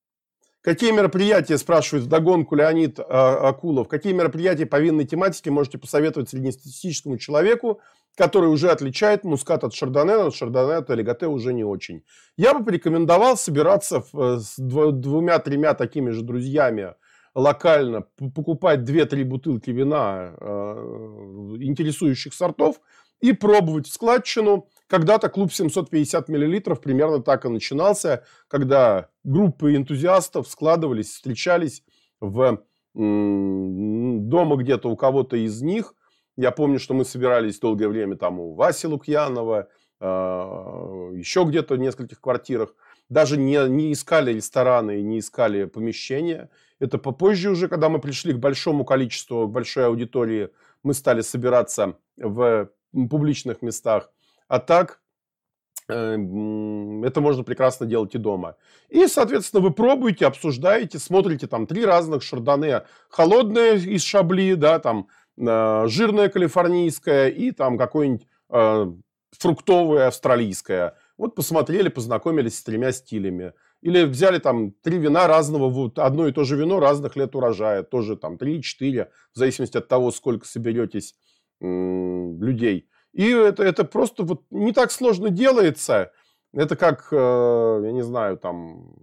Speaker 1: Какие мероприятия, спрашивает вдогонку Леонид а, Акулов, какие мероприятия по винной тематике можете посоветовать среднестатистическому человеку, который уже отличает мускат от шардоне, от шардоне от элегате уже не очень. Я бы порекомендовал собираться э, с двумя-тремя такими же друзьями локально, покупать 2-3 бутылки вина э, интересующих сортов и пробовать в складчину. Когда-то клуб 750 миллилитров примерно так и начинался, когда группы энтузиастов складывались, встречались в дома где-то у кого-то из них – я помню, что мы собирались долгое время там у Васи Лукьянова, а, еще где-то в нескольких квартирах. Даже не, не искали рестораны не искали помещения. Это попозже уже, когда мы пришли к большому количеству, к большой аудитории, мы стали собираться в публичных местах. А так, э, это можно прекрасно делать и дома. И, соответственно, вы пробуете, обсуждаете, смотрите там три разных шардоне. Холодные из шабли, да, там Э, жирная калифорнийская и там какой-нибудь э, фруктовое австралийское. Вот посмотрели, познакомились с тремя стилями. Или взяли там три вина разного, вот одно и то же вино разных лет урожая, тоже там три-четыре, в зависимости от того, сколько соберетесь людей. И это, это просто вот не так сложно делается. Это как, э, я не знаю, там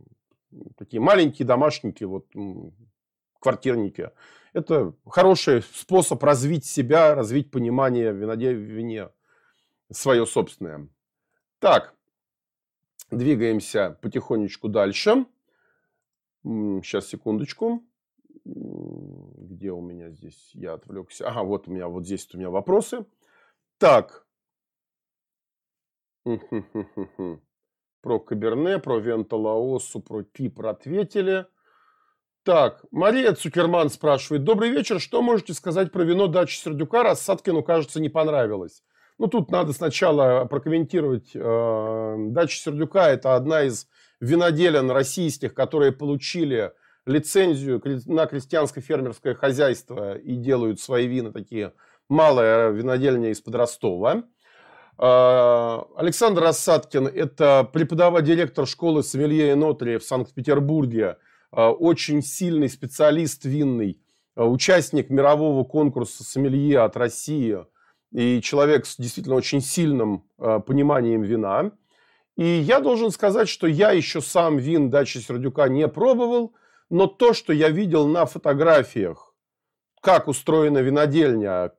Speaker 1: такие маленькие домашники, вот квартирники. Это хороший способ развить себя, развить понимание в вине свое собственное. Так, двигаемся потихонечку дальше. Сейчас, секундочку. Где у меня здесь? Я отвлекся. Ага, вот у меня, вот здесь у меня вопросы. Так. Про Каберне, про Венталаосу, про Кипр ответили. Так, Мария Цукерман спрашивает. Добрый вечер. Что можете сказать про вино дачи Сердюка? Рассадкину, кажется, не понравилось. Ну, тут надо сначала прокомментировать. Э, дача Сердюка – это одна из виноделен российских, которые получили лицензию на крестьянское фермерское хозяйство и делают свои вина такие малая винодельня из-под Ростова. Э, Александр Рассадкин – это преподаватель, директор школы Сомелье и Нотри в Санкт-Петербурге – Э, очень сильный специалист винный, э, участник мирового конкурса сомелье от России и человек с действительно очень сильным пониманием вина. И я должен сказать, что я еще сам вин дачи Сердюка не пробовал, но то, что я видел на фотографиях, как устроена винодельня,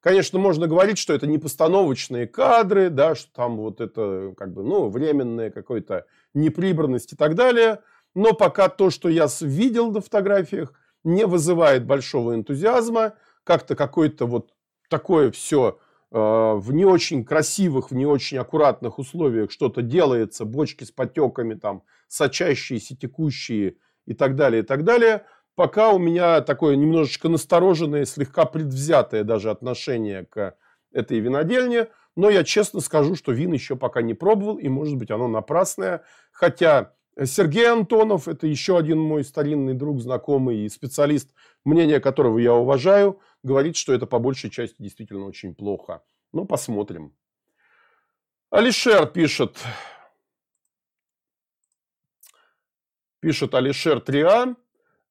Speaker 1: конечно, можно говорить, что это не постановочные кадры, да, что там вот это как бы, ну, временная какой-то неприбранность и так далее – но пока то, что я видел на фотографиях, не вызывает большого энтузиазма. Как-то какое-то вот такое все э, в не очень красивых, в не очень аккуратных условиях что-то делается, бочки с потеками, там, сочащиеся, текущие и так далее, и так далее. Пока у меня такое немножечко настороженное, слегка предвзятое даже отношение к этой винодельне. Но я честно скажу, что вин еще пока не пробовал, и может быть оно напрасное. Хотя Сергей Антонов, это еще один мой старинный друг, знакомый и специалист, мнение которого я уважаю, говорит, что это по большей части действительно очень плохо. Ну, посмотрим. Алишер пишет, пишет Алишер 3А.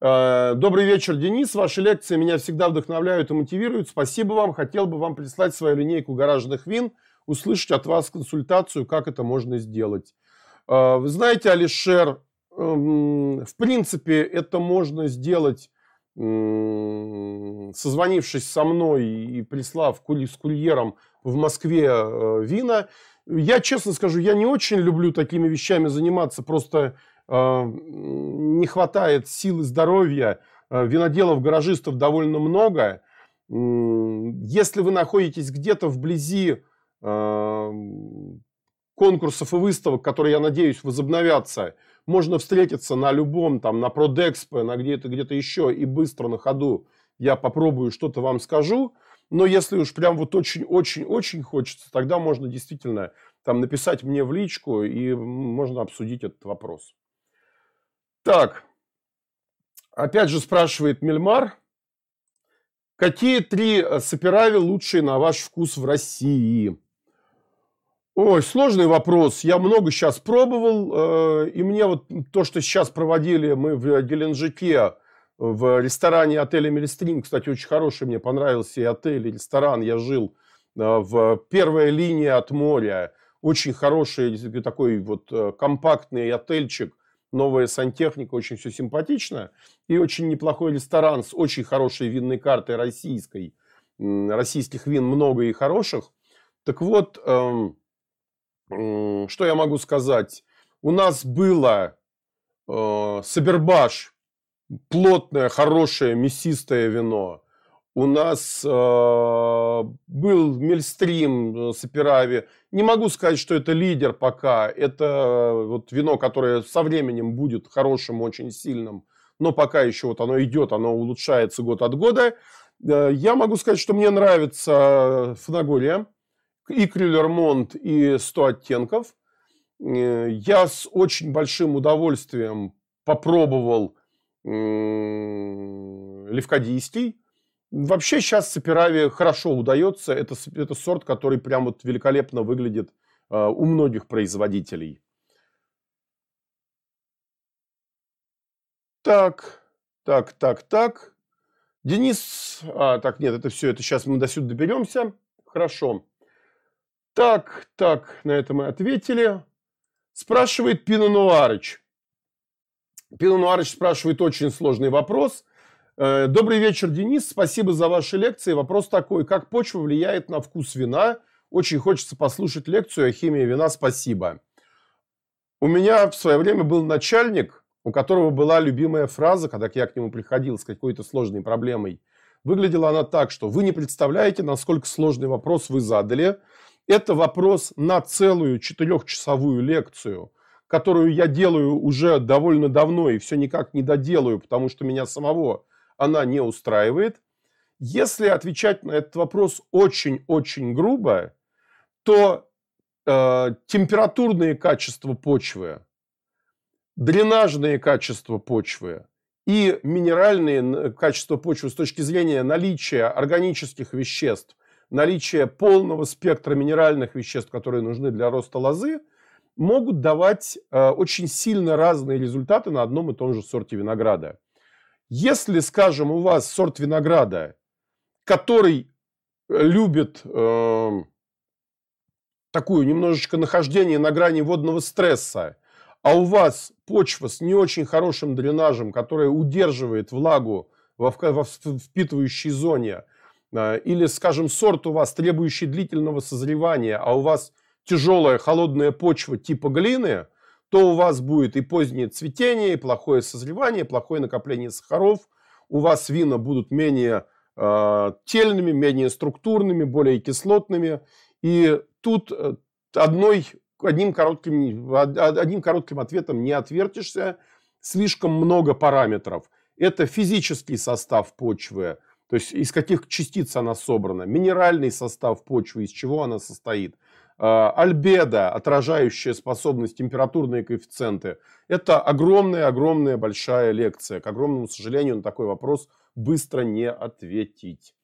Speaker 1: «Э, Добрый вечер, Денис. Ваши лекции меня всегда вдохновляют и мотивируют. Спасибо вам. Хотел бы вам прислать свою линейку гаражных вин, услышать от вас консультацию, как это можно сделать. А, вы знаете, Алишер, эм, в принципе, это можно сделать, созвонившись со мной и прислав с курьером в Москве э, вина. Я честно скажу, я не очень люблю такими вещами заниматься, просто э, не хватает сил и здоровья. Э, виноделов, гаражистов довольно много. Если вы находитесь где-то вблизи конкурсов и выставок, которые, я надеюсь, возобновятся, можно встретиться на любом, там, на Продэкспо, на где-то где-то еще, и быстро на ходу я попробую что-то вам скажу. Но если уж прям вот очень-очень-очень хочется, тогда можно действительно там написать мне в личку, и можно обсудить этот вопрос. Так, опять же спрашивает Мельмар, какие три саперави лучшие на ваш вкус в России? Ой, сложный вопрос. Я много сейчас пробовал, э, и мне вот то, что сейчас проводили мы в Геленджике, в ресторане отеля Мелистрим, кстати, очень хороший, мне понравился и отель, и ресторан. Я жил э, в первой линии от моря. Очень хороший такой вот э, компактный отельчик, новая сантехника, очень все симпатично. И очень неплохой ресторан с очень хорошей винной картой российской. Российских вин много и хороших. Так вот, эм, что я могу сказать? У нас было э, Сабербаш, плотное, хорошее, мясистое вино. У нас э, был Мельстрим э, Саперави. Не могу сказать, что это лидер пока. Это э, вот вино, которое со временем будет хорошим, очень сильным. Но пока еще вот оно идет, оно улучшается год от года. Э, я могу сказать, что мне нравится Фанагория и Крюлермонт, и 100 оттенков. Я с очень большим удовольствием попробовал левкадийский. Вообще сейчас Саперави хорошо удается. Это, это сорт, который прям вот великолепно выглядит э, у многих производителей. Так, так, так, так. Денис, а, так, нет, это все, это сейчас мы до сюда доберемся. Хорошо. Так, так, на это мы ответили. Спрашивает Пино Нуарыч. Пино Нуарыч спрашивает очень сложный вопрос. Э, Добрый вечер, Денис. Спасибо за ваши лекции. Вопрос такой. Как почва влияет на вкус вина? Очень хочется послушать лекцию о химии вина. Спасибо. У меня в свое время был начальник, у которого была любимая фраза, когда я к нему приходил с какой-то сложной проблемой. Выглядела она так, что вы не представляете, насколько сложный вопрос вы задали. Это вопрос на целую четырехчасовую лекцию, которую я делаю уже довольно давно и все никак не доделаю, потому что меня самого она не устраивает. Если отвечать на этот вопрос очень-очень грубо, то э, температурные качества почвы, дренажные качества почвы и минеральные качества почвы с точки зрения наличия органических веществ, наличия полного спектра минеральных веществ, которые нужны для роста лозы, могут давать э, очень сильно разные результаты на одном и том же сорте винограда. Если, скажем, у вас сорт винограда, который любит э, такую немножечко нахождение на грани водного стресса, а у вас почва с не очень хорошим дренажем, которая удерживает влагу во впитывающей зоне, э, или, скажем, сорт у вас, требующий длительного созревания, а у вас тяжелая холодная почва типа глины, то у вас будет и позднее цветение, и плохое созревание, плохое накопление сахаров, у вас вина будут менее э, тельными, менее структурными, более кислотными. И тут э, одной одним коротким, одним коротким ответом не отвертишься. Слишком много параметров. Это физический состав почвы, то есть из каких частиц она собрана, минеральный состав почвы, из чего она состоит, альбедо, отражающая способность, температурные коэффициенты. Это огромная-огромная большая лекция. К огромному сожалению, на такой вопрос быстро не ответить.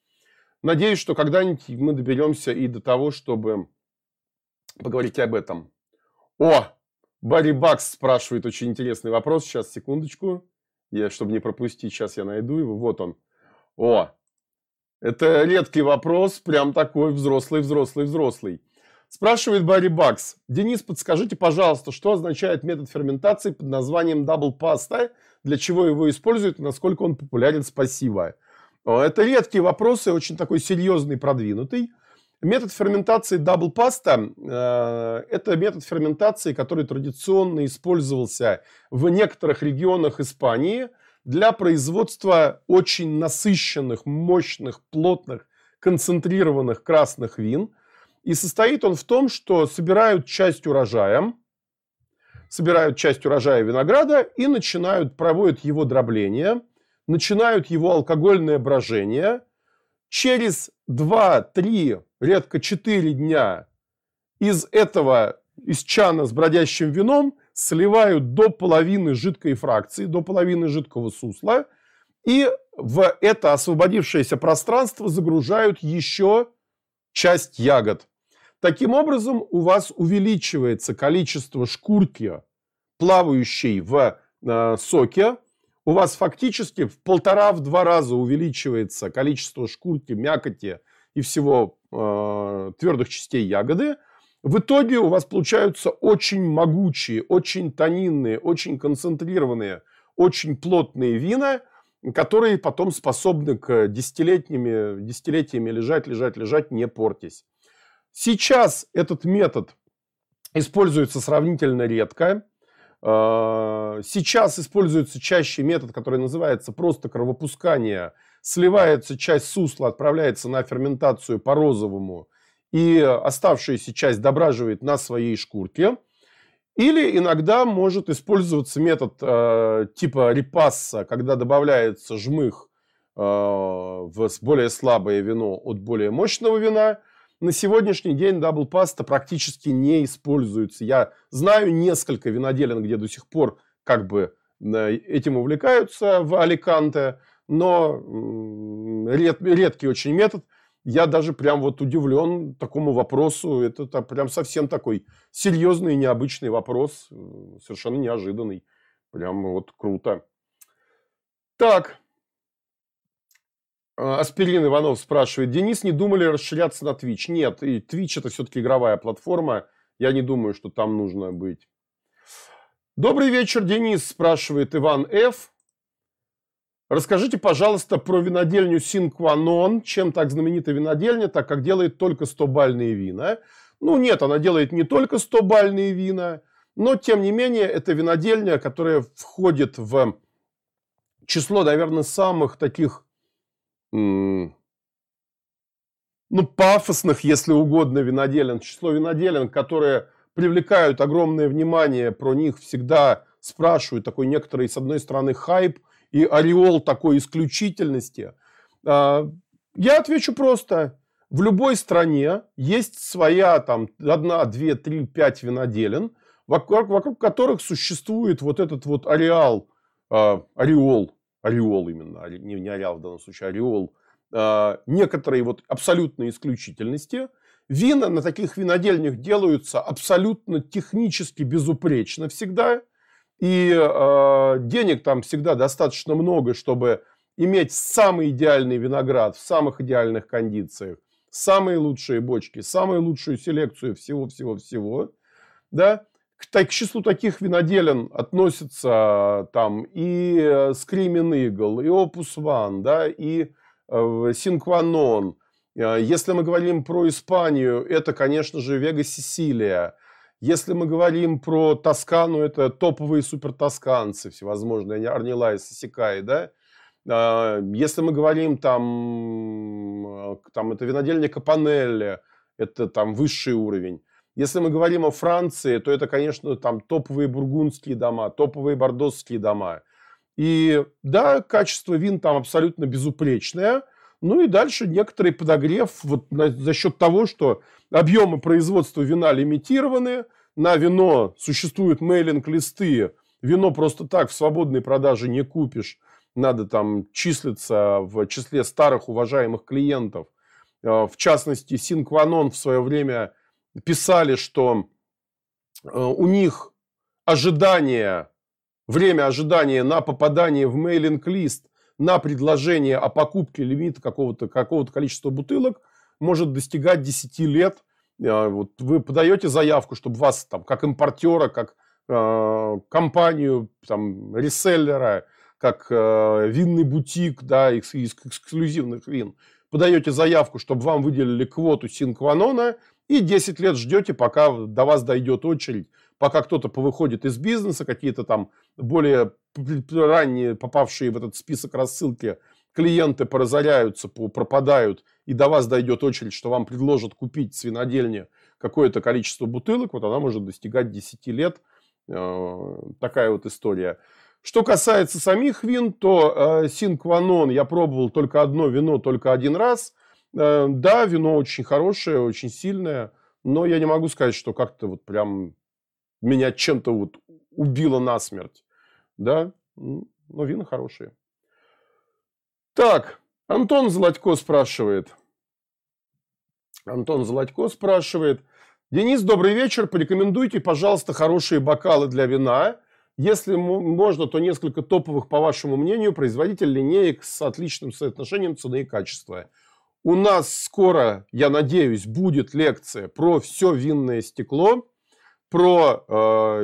Speaker 1: Надеюсь, что когда-нибудь мы доберемся и до того, чтобы поговорить об этом. О, Барри Бакс спрашивает очень интересный вопрос. Сейчас, секундочку. Я, чтобы не пропустить, сейчас я найду его. Вот он. О, это редкий вопрос, прям такой взрослый, взрослый, взрослый. Спрашивает Барри Бакс. Денис, подскажите, пожалуйста, что означает метод ферментации под названием Double Pasta, для чего его используют насколько он популярен? Спасибо. Это редкий вопрос и очень такой серьезный, продвинутый. Метод ферментации Double Pasta э, – это метод ферментации, который традиционно использовался в некоторых регионах Испании для производства очень насыщенных, мощных, плотных, концентрированных красных вин. И состоит он в том, что собирают часть урожая, собирают часть урожая винограда и начинают, проводят его дробление, начинают его алкогольное брожение. Через 2-3 редко 4 дня из этого, из чана с бродящим вином сливают до половины жидкой фракции, до половины жидкого сусла, и в это освободившееся пространство загружают еще часть ягод. Таким образом, у вас увеличивается количество шкурки, плавающей в э, соке. У вас фактически в полтора-два раза увеличивается количество шкурки, мякоти и всего э, твердых частей ягоды, в итоге у вас получаются очень могучие, очень тонинные, очень концентрированные, очень плотные вина, которые потом способны к десятилетними, десятилетиями лежать, лежать, лежать, не портясь. Сейчас этот метод используется сравнительно редко. Э, сейчас используется чаще метод, который называется просто кровопускание – сливается часть сусла, отправляется на ферментацию по розовому, и оставшаяся часть дображивает на своей шкурке. Или иногда может использоваться метод э, типа репасса, когда добавляется жмых э, в более слабое вино от более мощного вина. На сегодняшний день double pasta практически не используется. Я знаю несколько виноделин, где до сих пор как бы э, этим увлекаются в Аликанте, но ред, редкий очень метод. Я даже прям вот удивлен такому вопросу. Это, прям совсем такой серьезный необычный вопрос, совершенно неожиданный. Прям вот круто. Так, Аспирин Иванов спрашивает. Денис, не думали расширяться на Twitch? Нет, и Twitch это все-таки игровая платформа. Я не думаю, что там нужно быть. Добрый вечер, Денис, спрашивает Иван Ф. Расскажите, пожалуйста, про винодельню Синкванон. Чем так знаменита винодельня, так как делает только 100-бальные вина? Ну, нет, она делает не только 100-бальные вина, но, тем не менее, это винодельня, которая входит в число, наверное, самых таких ну, пафосных, если угодно, виноделин, число виноделин, которые привлекают огромное внимание, про них всегда спрашивают, такой некоторый, с одной стороны, хайп и ореол такой исключительности. А, я отвечу просто. В любой стране есть своя там одна, две, три, пять виноделин, вокруг, вокруг которых существует вот этот вот ареал, э, ореол, ореол именно, не, не ареал в данном случае, ореол э, некоторой вот абсолютной исключительности. Вина на таких винодельнях делаются абсолютно технически безупречно всегда. И э, денег там всегда достаточно много, чтобы иметь самый идеальный виноград в самых идеальных кондициях, самые лучшие бочки, самую лучшую селекцию всего-всего-всего. Да? К, к числу таких виноделен относятся там и Screaming Eagle, и Opus One, да, и э. Э, если мы говорим про Испанию, это, конечно же, Вега Сицилия. Если мы говорим про Тоскану, это топовые супертосканцы всевозможные, Арнилай, Сосикай, да. Э, если мы говорим там, там это винодельня Капанелли, это там высший уровень. Если мы говорим о Франции, то это, конечно, там топовые бургундские дома, топовые бордосские дома. И да, качество вин там абсолютно безупречное. Ну и дальше некоторый подогрев вот на, за счет того, что объемы производства вина лимитированы, на вино существуют мейлинг-листы, вино просто так в свободной продаже не купишь, надо там числиться в числе старых уважаемых клиентов. Э, в частности, Синкванон в свое время писали, что э, у них ожидание, время ожидания на попадание в мейлинг-лист на предложение о покупке лимита какого-то какого количества бутылок может достигать 10 лет. Э, вот вы подаете заявку, чтобы вас там как импортера, как э, компанию, там, реселлера, как э, винный бутик, да, из, из эксклюзивных вин, подаете заявку, чтобы вам выделили квоту синкванона, и 10 лет ждете, пока до вас дойдет очередь, пока кто-то повыходит из бизнеса, какие-то там более ранние попавшие в этот список рассылки клиенты поразоряются, пропадают, и до вас дойдет очередь, что вам предложат купить с винодельни какое-то количество бутылок, вот она может достигать 10 лет. Э, такая вот история. Что касается самих вин, то э, Синкванон я пробовал только одно вино, только один раз – да, вино очень хорошее, очень сильное, но я не могу сказать, что как-то вот прям меня чем-то вот убило насмерть. Да, но вина хорошие. Так, Антон Золотько спрашивает. Антон Золотько спрашивает. Денис, добрый вечер. Порекомендуйте, пожалуйста, хорошие бокалы для вина. Если можно, то несколько топовых, по вашему мнению, производитель линеек с отличным соотношением цены и качества. У нас скоро, я надеюсь, будет лекция про все винное стекло, про э,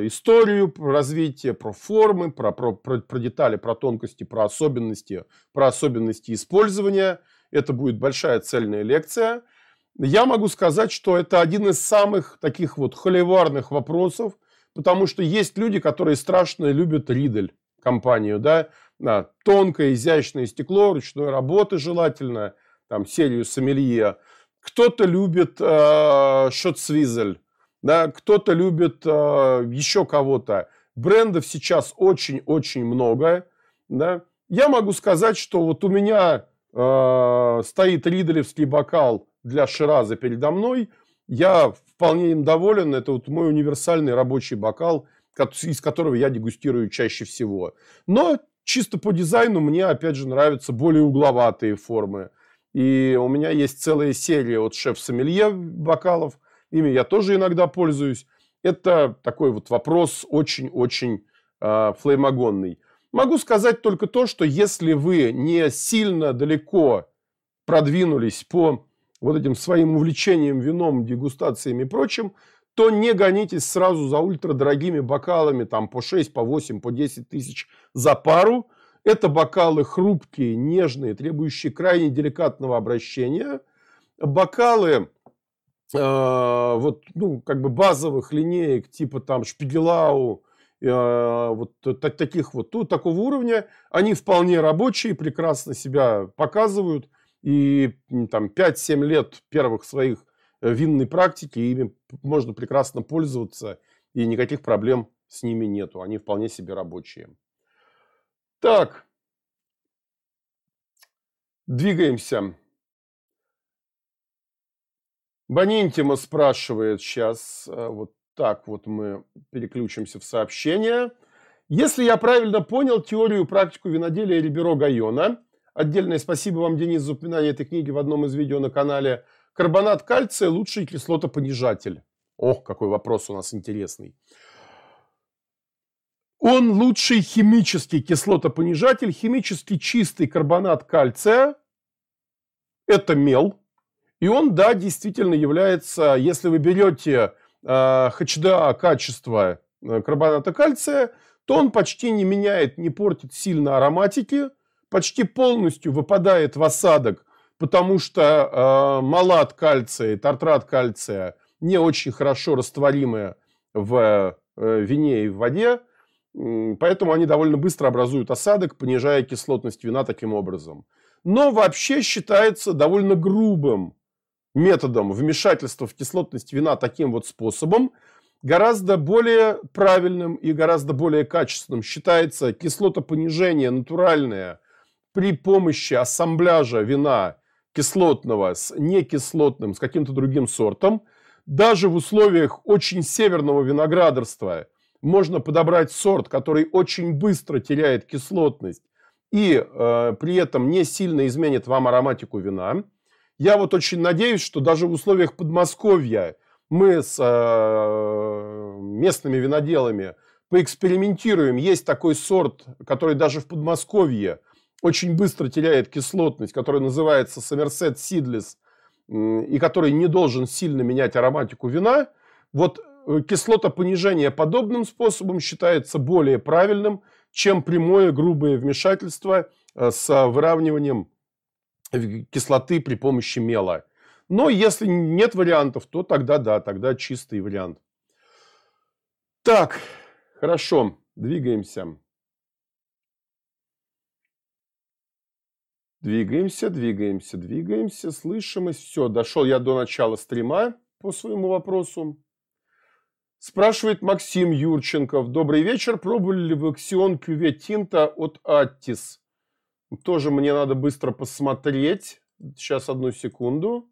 Speaker 1: историю, про развитие, про формы, про, про, про, про детали, про тонкости, про особенности, про особенности использования. Это будет большая цельная лекция. Я могу сказать, что это один из самых таких вот холиварных вопросов, потому что есть люди, которые страшно любят Ридель компанию, да, да тонкое, изящное стекло, ручной работы желательно – там, серию сомелье. Кто-то любит э, Шотсвизель, да, кто-то любит э, еще кого-то. Брендов сейчас очень-очень много. Да. Я могу сказать, что вот у меня э, стоит риделевский бокал для Шираза передо мной. Я вполне им доволен. Это вот мой универсальный рабочий бокал, из которого я дегустирую чаще всего. Но чисто по дизайну мне, опять же, нравятся более угловатые формы. И у меня есть целая серия от шеф-сомелье бокалов. Ими я тоже иногда пользуюсь. Это такой вот вопрос очень-очень э, флеймогонный. Могу сказать только то, что если вы не сильно далеко продвинулись по вот этим своим увлечением вином, дегустациями и прочим, то не гонитесь сразу за ультрадорогими бокалами, там по 6, по 8, по 10 тысяч за пару. Это бокалы хрупкие, нежные, требующие крайне деликатного обращения. Бокалы э, вот, ну, как бы базовых линеек, типа там Шпигелау, э, вот таких вот, тут такого уровня, они вполне рабочие, прекрасно себя показывают. И там 5-7 лет первых своих Э, винной практики, ими можно прекрасно пользоваться, и никаких проблем с ними нету. Они вполне себе рабочие. Так, двигаемся. Бонинтима спрашивает сейчас, э, вот так вот мы переключимся в сообщение. Если я правильно понял теорию и практику виноделия Риберо Гайона, отдельное спасибо вам, Денис, за упоминание этой книги в одном из видео на канале – Карбонат кальция – лучший кислотопонижатель. Ох, какой вопрос у нас интересный. Он лучший химический кислотопонижатель. Химически чистый карбонат кальция – это мел. И он, да, действительно является, если вы берете э, HDA качество э, карбоната кальция, то он почти не меняет, не портит сильно ароматики, почти полностью выпадает в осадок потому что э, малат кальция тартрат кальция не очень хорошо растворимые в э, вине и в воде, поэтому они довольно быстро образуют осадок, понижая кислотность вина таким образом. Но вообще считается довольно грубым методом вмешательства в кислотность вина таким вот способом, гораздо более правильным и гораздо более качественным считается кислотопонижение натуральное при помощи ассамбляжа вина кислотного с некислотным, с каким-то другим сортом. Даже в условиях очень северного виноградарства можно подобрать сорт, который очень быстро теряет кислотность и э, при этом не сильно изменит вам ароматику вина. Я вот очень надеюсь, что даже в условиях Подмосковья мы с э, местными виноделами поэкспериментируем. Есть такой сорт, который даже в Подмосковье очень быстро теряет кислотность, который называется Somerset Seedless, и который не должен сильно менять ароматику вина, вот кислотопонижение подобным способом считается более правильным, чем прямое грубое вмешательство э, с выравниванием кислоты при помощи мела. Но если нет вариантов, то тогда да, тогда чистый вариант. Так, хорошо, двигаемся. Двигаемся, двигаемся, двигаемся, слышимость. Все, дошел я до начала стрима по своему вопросу. Спрашивает Максим Юрченков. Добрый вечер. Пробовали ли вы Ксион Кюве Тинта от Аттис? Тоже мне надо быстро посмотреть. Сейчас одну секунду.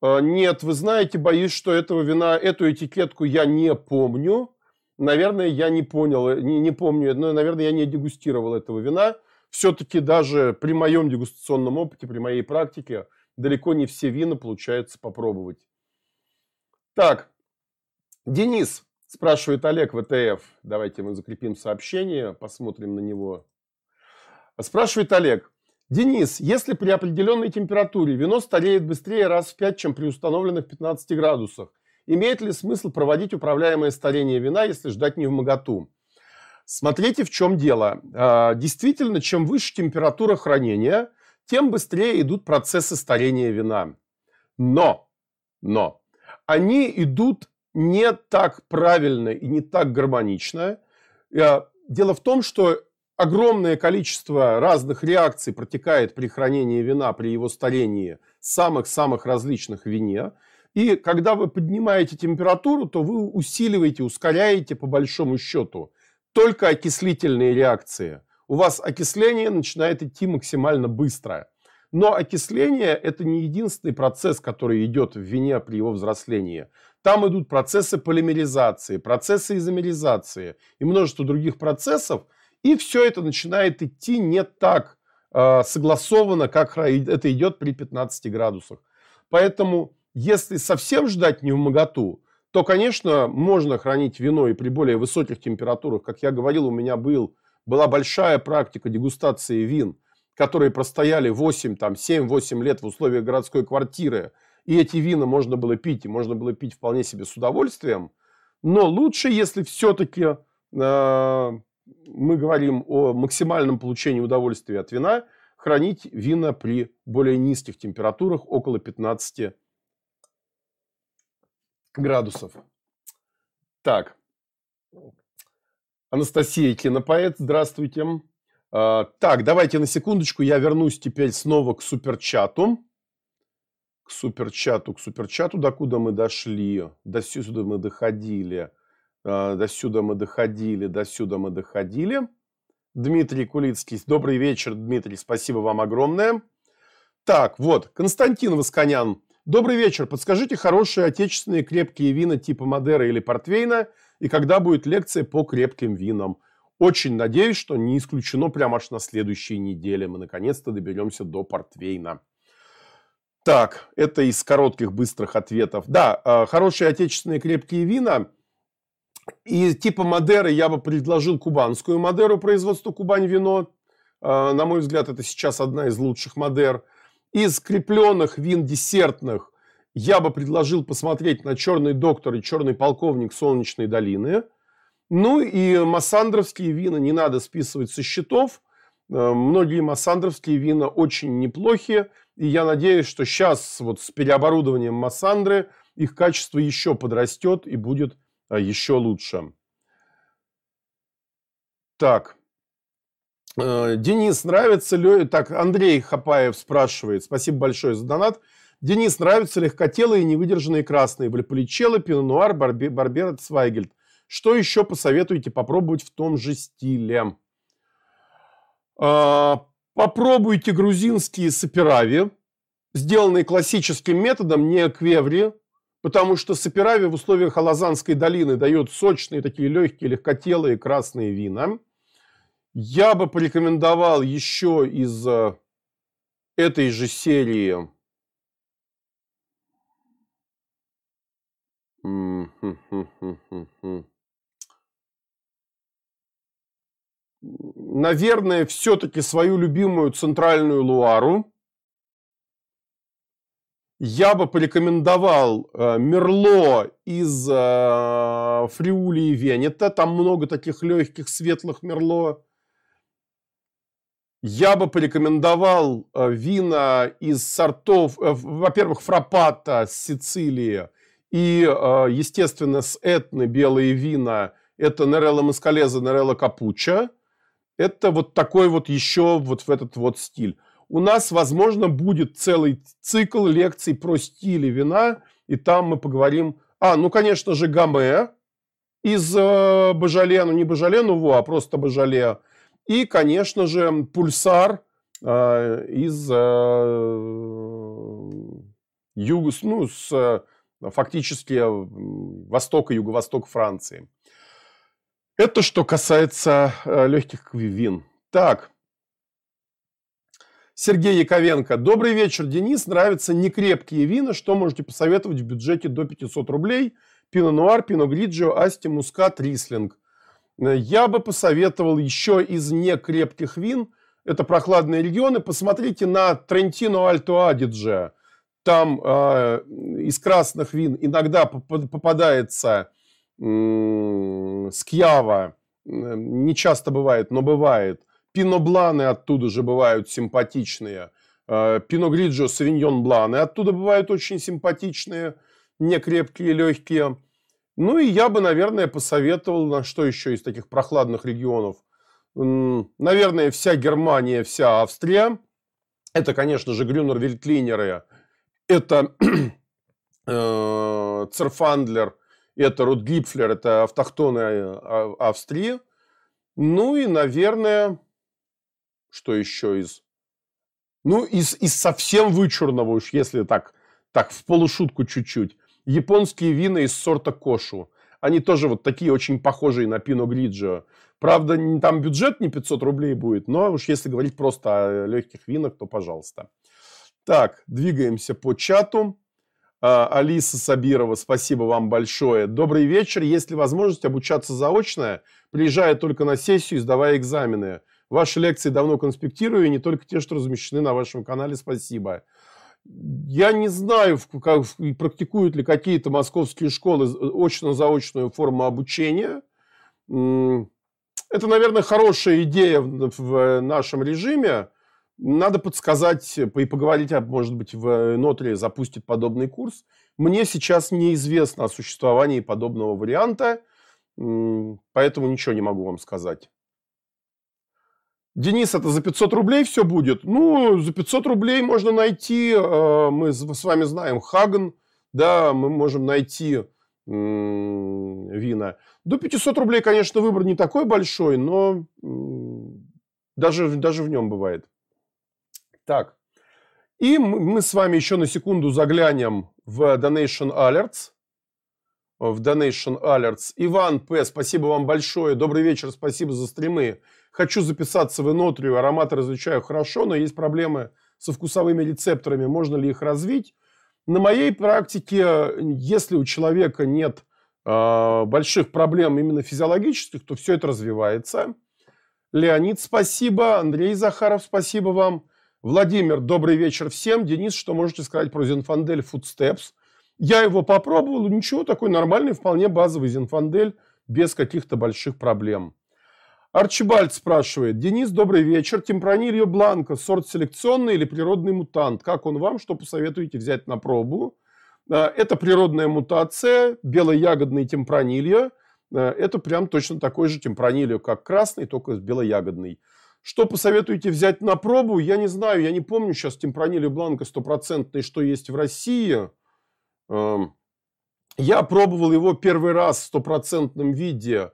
Speaker 1: А, нет, вы знаете, боюсь, что этого вина, эту этикетку я не помню. Наверное, я не понял, не, не помню, но, наверное, я не дегустировал этого вина. Все-таки даже при моем дегустационном опыте, при моей практике, далеко не все вина получается попробовать. Так, Денис, спрашивает Олег ВТФ. Давайте мы закрепим сообщение, посмотрим на него. Спрашивает Олег. Денис, если при определенной температуре вино стареет быстрее раз в 5, чем при установленных 15 градусах, Имеет ли смысл проводить управляемое старение вина, если ждать не в моготу? Смотрите, в чем дело. А, действительно, чем выше температура хранения, тем быстрее идут процессы старения вина. Но, но, они идут не так правильно и не так гармонично. А, дело в том, что огромное количество разных реакций протекает при хранении вина, при его старении самых-самых различных вине. И когда вы поднимаете температуру, то вы усиливаете, ускоряете по большому счету только окислительные реакции. У вас окисление начинает идти максимально быстро. Но окисление – это не единственный процесс, который идет в вине при его взрослении. Там идут процессы полимеризации, процессы изомеризации и множество других процессов. И все это начинает идти не так э, согласованно, как это идет при 15 градусах. Поэтому, если совсем ждать не в моготу, то, конечно, можно хранить вино и при более высоких температурах. Как я говорил, у меня был, была большая практика дегустации вин, которые простояли 8, там, 7-8 лет в условиях городской квартиры. И эти вина можно было пить, и можно было пить вполне себе с удовольствием. Но лучше, если все-таки э, мы говорим о максимальном получении удовольствия от вина, хранить вина при более низких температурах, около 15 градусов. Так. Анастасия Кинопоэт, здравствуйте. А, так, давайте на секундочку я вернусь теперь снова к суперчату. К суперчату, к суперчату, докуда мы дошли. До сюда мы доходили. А, до сюда мы доходили, до сюда мы доходили. Дмитрий Кулицкий. Добрый вечер, Дмитрий. Спасибо вам огромное. Так, вот, Константин Восконян. Добрый вечер. Подскажите хорошие отечественные крепкие вина типа Мадера или Портвейна и когда будет лекция по крепким винам. Очень надеюсь, что не исключено прямо аж на следующей неделе. Мы наконец-то доберемся до Портвейна. Так, это из коротких быстрых ответов. Да, э, хорошие отечественные крепкие вина. И типа Мадеры я бы предложил кубанскую Мадеру производства Кубань вино. Э, на мой взгляд, это сейчас одна из лучших Мадер. Из крепленных вин десертных я бы предложил посмотреть на «Черный доктор» и «Черный полковник» Солнечной долины. Ну и массандровские вина не надо списывать со счетов. Э, многие массандровские вина очень неплохие. И я надеюсь, что сейчас вот с переоборудованием Массандры их качество еще подрастет и будет э, еще лучше. Так, Э, Денис, нравится ли... Так, Андрей Хапаев спрашивает. Спасибо большое за донат. Денис, нравятся легкотелые и невыдержанные красные? Вальполичелло, Пино-Нуар, Барбер, Цвайгельд. Что еще посоветуете попробовать в том же стиле? А, попробуйте грузинские саперави, сделанные классическим методом, не квеври, потому что саперави в условиях Алазанской долины дает сочные, такие легкие, легкотелые красные вина – я бы порекомендовал еще из э, этой же серии Наверное, все-таки свою любимую центральную Луару. Я бы порекомендовал э, Мерло из э, Фриули и Венета. Там много таких легких, светлых Мерло. Я бы порекомендовал э, вина из сортов, во-первых, фрапата с Сицилии и, э, естественно, с Этны белые вина. Это Нерелла Маскалеза, Нерелла Капуча. Это вот такой вот еще вот в этот вот стиль. У нас, возможно, будет целый цикл лекций про стили вина, и там мы поговорим... А, ну, конечно же, Гаме из Бажале, ну не Бажале, ну во, а просто Бажале – и, конечно же, пульсар э, из э, юга, ну, с э, фактически востока, юго-восток Франции. Это что касается э, легких вин. Так, Сергей Яковенко. Добрый вечер, Денис. Нравятся некрепкие вина. Что можете посоветовать в бюджете до 500 рублей? Пино Нуар, Пино Гриджио, Асти, Мускат, Рислинг. Я бы посоветовал еще из некрепких вин, это прохладные регионы, посмотрите на Трентино Альто Адидже. Там э, из красных вин иногда попадается э, скьява, не часто бывает, но бывает. Пино-бланы оттуда же бывают симпатичные. Э, Пино Гриджо, Савиньон Бланы оттуда бывают очень симпатичные, некрепкие, легкие. Ну и я бы, наверное, посоветовал, на что еще из таких прохладных регионов. Наверное, вся Германия, вся Австрия. Это, конечно же, Грюнер Вельтлинеры. Это (clears throat) э, Церфандлер, это Рутгипфлер, это автохтоны э, Австрии. Ну и, наверное, что еще из Ну, из, из совсем вычурного уж, если так, так в полушутку чуть-чуть. Японские вина из сорта Кошу. Они тоже вот такие очень похожие на Пино Гриджио. Правда, там бюджет не 500 рублей будет, но уж если говорить просто о легких винах, то пожалуйста. Так, двигаемся по чату. А, Алиса Сабирова, спасибо вам большое. Добрый вечер. Есть ли возможность обучаться заочно, приезжая только на сессию сдавая экзамены? Ваши лекции давно конспектирую, и не только те, что размещены на вашем канале. Спасибо. Я не знаю, как, практикуют ли какие-то московские школы очно-заочную форму обучения. Это, наверное, хорошая идея в нашем режиме. Надо подсказать и поговорить, может быть, в Нотре запустит подобный курс. Мне сейчас неизвестно о существовании подобного варианта, поэтому ничего не могу вам сказать. Денис, это за 500 рублей все будет? Ну, за 500 рублей можно найти, э, мы с вами знаем, Хаген, да, мы можем найти вина. До 500 рублей, конечно, выбор не такой большой, но даже, даже в нем бывает. Так, и мы с вами еще на секунду заглянем в Donation Alerts. В Donation Alerts. Иван П., спасибо вам большое. Добрый вечер, спасибо за стримы. Хочу записаться в Энотрию, ароматы различаю хорошо, но есть проблемы со вкусовыми рецепторами. Можно ли их развить? На моей практике, если у человека нет э, больших проблем именно физиологических, то все это развивается. Леонид, спасибо. Андрей Захаров, спасибо вам. Владимир, добрый вечер всем. Денис, что можете сказать про Зинфандель Footsteps? Я его попробовал, ничего, такой нормальный, вполне базовый Зинфандель, без каких-то больших проблем. Арчибальд спрашивает. Денис, добрый вечер. Темпранильо Бланко, сорт селекционный или природный мутант? Как он вам? Что посоветуете взять на пробу? А, это природная мутация, белоягодный темпранильо. А, это прям точно такой же темпранильо, как красный, только белоягодный. Что посоветуете взять на пробу? Я не знаю, я не помню сейчас темпранили бланка стопроцентный, что есть в России. Эм, я пробовал его первый раз в стопроцентном виде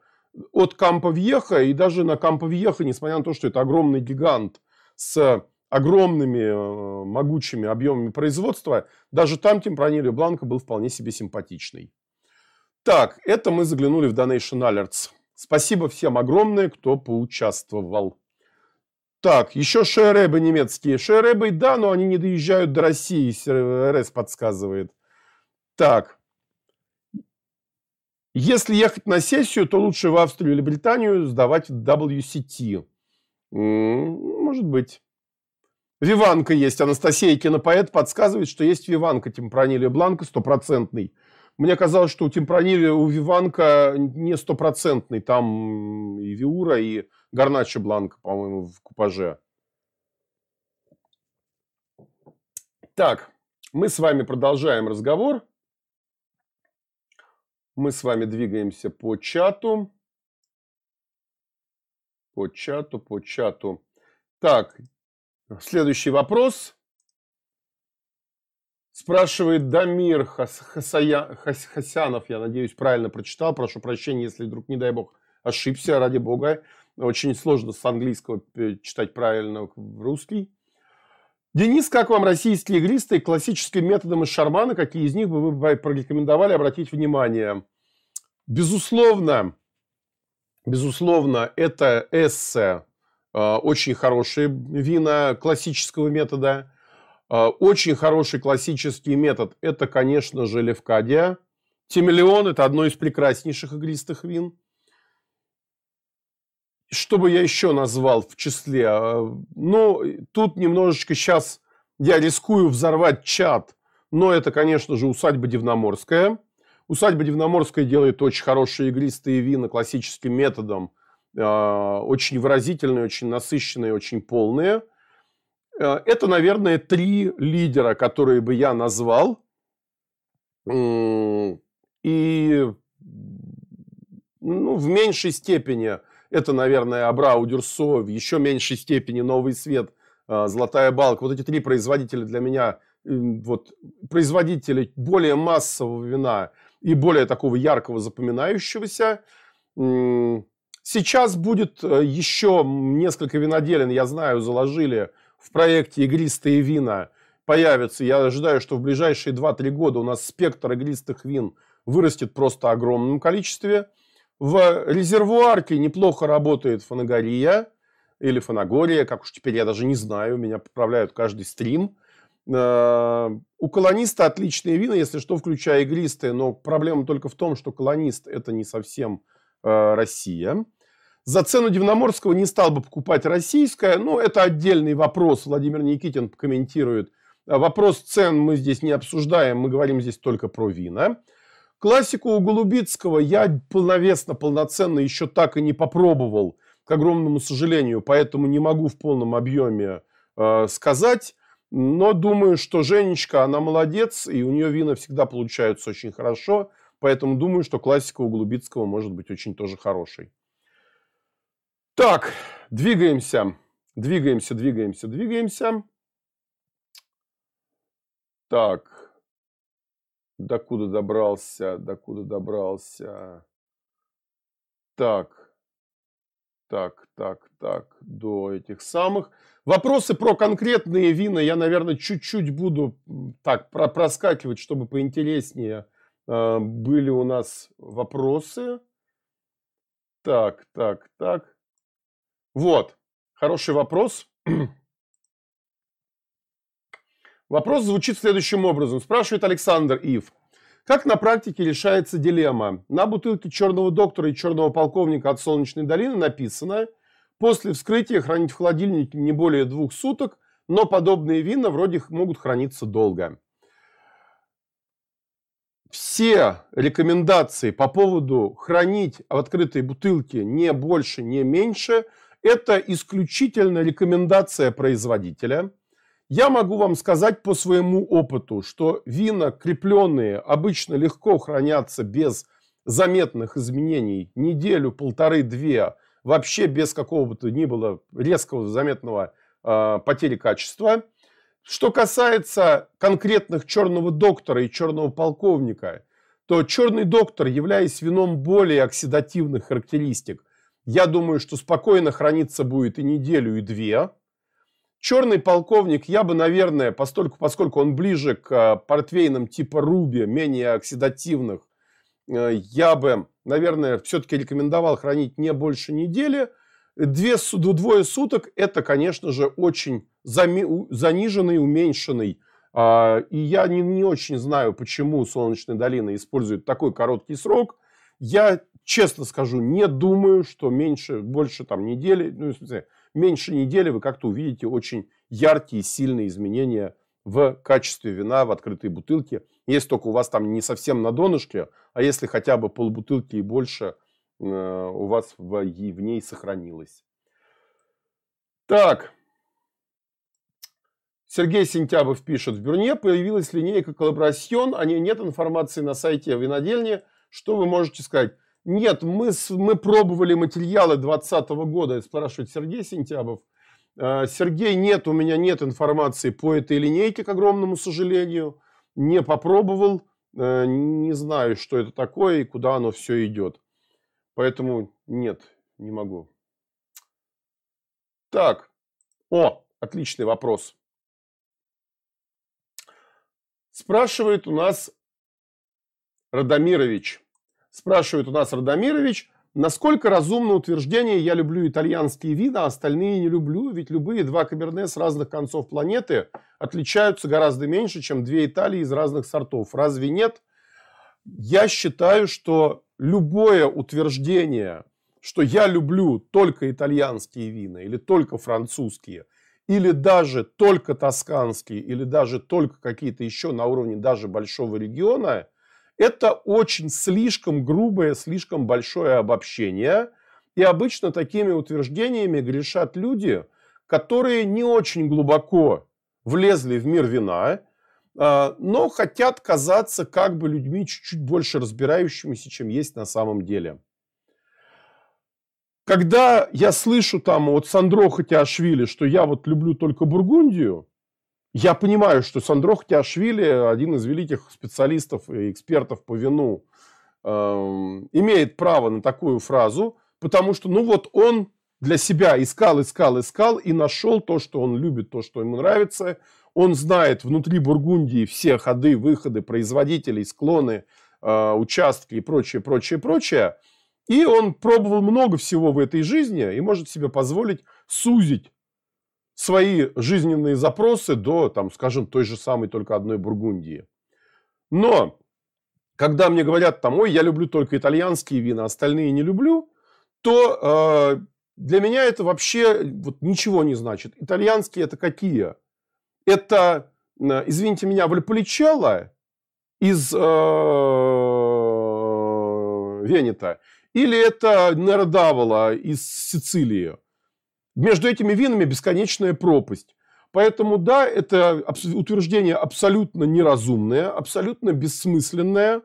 Speaker 1: от Кампа Вьеха, и даже на Кампа Вьеха, несмотря на то, что это огромный гигант с огромными э, могучими объемами производства, даже там темпранили бланка был вполне себе симпатичный. Так, это мы заглянули в Donation Alerts. Спасибо всем огромное, кто поучаствовал. Так, еще шерэбы немецкие. Шерэбы, да, но они не доезжают до России, РС подсказывает. Так. Если ехать на сессию, то лучше в Австрию или Британию сдавать WCT. Может быть. Виванка есть. Анастасия Кинопоэт подсказывает, что есть Виванка Темпранилия Бланка стопроцентный. Мне казалось, что у Темпранилия, у Виванка не стопроцентный. Там и Виура, и Гарначо Бланка, по-моему, в купаже. Так, мы с вами продолжаем разговор. Мы с вами двигаемся по чату. По чату, по чату. Так, следующий вопрос. Спрашивает Дамир Хасая, Хасянов, я надеюсь, правильно прочитал. Прошу прощения, если вдруг, не дай бог, ошибся, ради бога. Очень сложно с английского читать правильно в русский. Денис, как вам российские игристы классическим методом из шармана? Какие из них бы вы порекомендовали обратить внимание? Безусловно, безусловно, это эссе, а, очень хорошие вина классического метода. А, очень хороший классический метод – это, конечно же, Левкадия. Тимелион – это одно из прекраснейших игристых вин. Что бы я еще назвал в числе? А, ну, тут немножечко сейчас я рискую взорвать чат, но это, конечно же, усадьба Дивноморская. Усадьба Дивноморская делает очень хорошие игристые вина классическим методом. А, очень выразительные, очень насыщенные, очень полные. А, это, наверное, три лидера, которые бы я назвал. И ну, в меньшей степени это, наверное, Абрау Дюрсо, в еще меньшей степени Новый Свет, а, Золотая Балка. Вот эти три производителя для меня, вот, производители более массового вина и более такого яркого, запоминающегося. Сейчас будет э, еще несколько виноделин, я знаю, заложили в проекте «Игристые вина» появятся. Я ожидаю, что в ближайшие 2-3 года у нас спектр игристых вин вырастет просто огромном количестве. В резервуарке неплохо работает фанагория или фанагория, как уж теперь я даже не знаю, меня поправляют каждый стрим. Э, у колониста отличные вина, если что, включая игристые, но проблема только в том, что колонист это не совсем э, Россия. За цену Дивноморского не стал бы покупать российское, но это отдельный вопрос. Владимир Никитин комментирует. Вопрос цен мы здесь не обсуждаем, мы говорим здесь только про вина. Классику у Голубицкого я полновесно, полноценно еще так и не попробовал, к огромному сожалению, поэтому не могу в полном объеме э, сказать. Но думаю, что Женечка, она молодец, и у нее вина всегда получаются очень хорошо. Поэтому думаю, что классика у Голубицкого может быть очень тоже хорошей. Так, двигаемся. Двигаемся, двигаемся, двигаемся. Так. Докуда добрался? Докуда добрался? Так. Так, так, так. До этих самых. Вопросы про конкретные вина я, наверное, чуть-чуть буду так проскакивать, чтобы поинтереснее э, были у нас вопросы. Так, так, так. Вот, хороший вопрос. (clears throat) Вопрос звучит следующим образом. Спрашивает Александр Ив. Как на практике решается дилемма? На бутылке черного доктора и черного полковника от Солнечной долины написано «После вскрытия хранить в холодильнике не более двух суток, но подобные вина вроде могут храниться долго». Все рекомендации по поводу хранить в открытой бутылке не больше, не меньше – это исключительно рекомендация производителя. Я могу вам сказать по своему опыту, что вина крепленные обычно легко хранятся без заметных изменений неделю, полторы, две, вообще без какого бы то ни было резкого заметного э, потери качества. Что касается конкретных черного доктора и черного полковника, то черный доктор, являясь вином более оксидативных характеристик, я думаю, что спокойно храниться будет и неделю, и две. Черный полковник я бы, наверное, постольку, поскольку он ближе к э, портвейнам типа Руби, менее оксидативных, э, я бы, наверное, все-таки рекомендовал хранить не больше недели. Две, двое суток – это, конечно же, очень заниженный, уменьшенный. А, и я не, не очень знаю, почему Солнечная долина использует такой короткий срок. Я честно скажу, не думаю, что меньше, больше там недели, ну, в смысле, меньше недели вы как-то увидите очень яркие, сильные изменения в качестве вина в открытой бутылке. Если только у вас там не совсем на донышке, а если хотя бы полбутылки и больше э, у вас в, в ней сохранилось. Так. Сергей Сентябов пишет. В Бюрне появилась линейка коллаборасьон, о ней нет информации на сайте винодельни. Что вы можете сказать? Нет, мы, мы пробовали материалы 2020 года, спрашивает Сергей Сентябов. Э, Сергей, нет, у меня нет информации по этой линейке, к огромному сожалению. Не попробовал, э, не знаю, что это такое и куда оно все идет. Поэтому нет, не могу. Так, о, отличный вопрос. Спрашивает у нас Радомирович. Спрашивает у нас Радомирович, насколько разумно утверждение «я люблю итальянские вина, а остальные не люблю», ведь любые два каберне с разных концов планеты отличаются гораздо меньше, чем две Италии из разных сортов. Разве нет? Я считаю, что любое утверждение, что я люблю только итальянские вина или только французские, или даже только тосканские, или даже только какие-то еще на уровне даже большого региона – это очень слишком грубое, слишком большое обобщение. И обычно такими утверждениями грешат люди, которые не очень глубоко влезли в мир вина, а, но хотят казаться как бы людьми чуть-чуть больше разбирающимися, чем есть на самом деле. Когда я слышу там от Сандро Хатиашвили, что я вот люблю только Бургундию, я понимаю, что Сандро Хтяшвили, один из великих специалистов и экспертов по вину, э, имеет право на такую фразу, потому что, ну вот он для себя искал, искал, искал и нашел то, что он любит, то, что ему нравится. Он знает внутри Бургундии все ходы, выходы производителей, склоны, э, участки и прочее, прочее, прочее. И он пробовал много всего в этой жизни и может себе позволить сузить свои жизненные запросы до, там, скажем, той же самой только одной Бургундии. Но когда мне говорят, там, ой, я люблю только итальянские вина, остальные не люблю, то э, для меня это вообще вот, ничего не значит. Итальянские это какие? Это, э, извините меня, Вальполичелло из э, Венета или это Неродавола из Сицилии. Между этими винами бесконечная пропасть. Поэтому да, это утверждение абсолютно неразумное, абсолютно бессмысленное,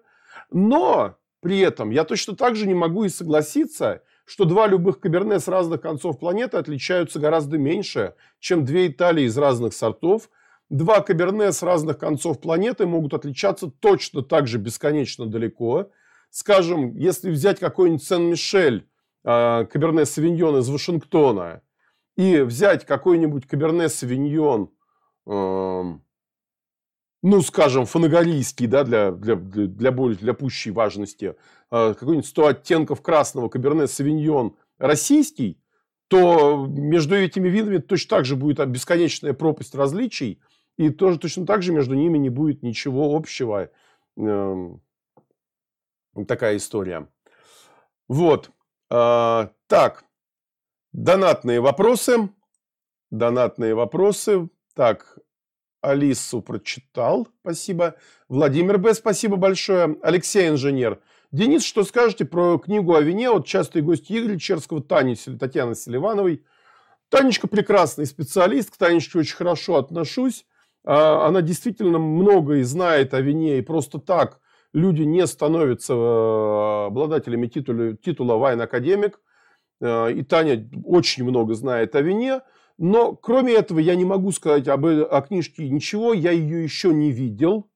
Speaker 1: но при этом я точно так же не могу и согласиться, что два любых каберне с разных концов планеты отличаются гораздо меньше, чем две Италии из разных сортов. Два каберне с разных концов планеты могут отличаться точно так же бесконечно далеко. Скажем, если взять какой-нибудь Сен-Мишель, а, каберне Савиньон из Вашингтона, и взять какой-нибудь каберне Савиньон, ну, скажем, фанагорийский, да, для, для, для, для, более, для пущей важности, э, какой-нибудь 100 оттенков красного Каберне Савиньон российский, то между этими видами точно так же будет бесконечная пропасть различий, и тоже точно так же между ними не будет ничего общего. Э, такая история. Вот. Э, так. Донатные вопросы. Донатные вопросы. Так, Алису прочитал, спасибо. Владимир Б, спасибо большое. Алексей Инженер. Денис, что скажете про книгу о вине от частой гости Игоря Черского Тани Татьяны Селивановой? Танечка прекрасный специалист, к Танечке очень хорошо отношусь. А, она действительно много и знает о вине, и просто так люди не становятся э, обладателями титула, титула вайн-академик. Э, и Таня очень много знает о вине. Но кроме этого я не могу сказать об, о книжке ничего, я ее еще не видел.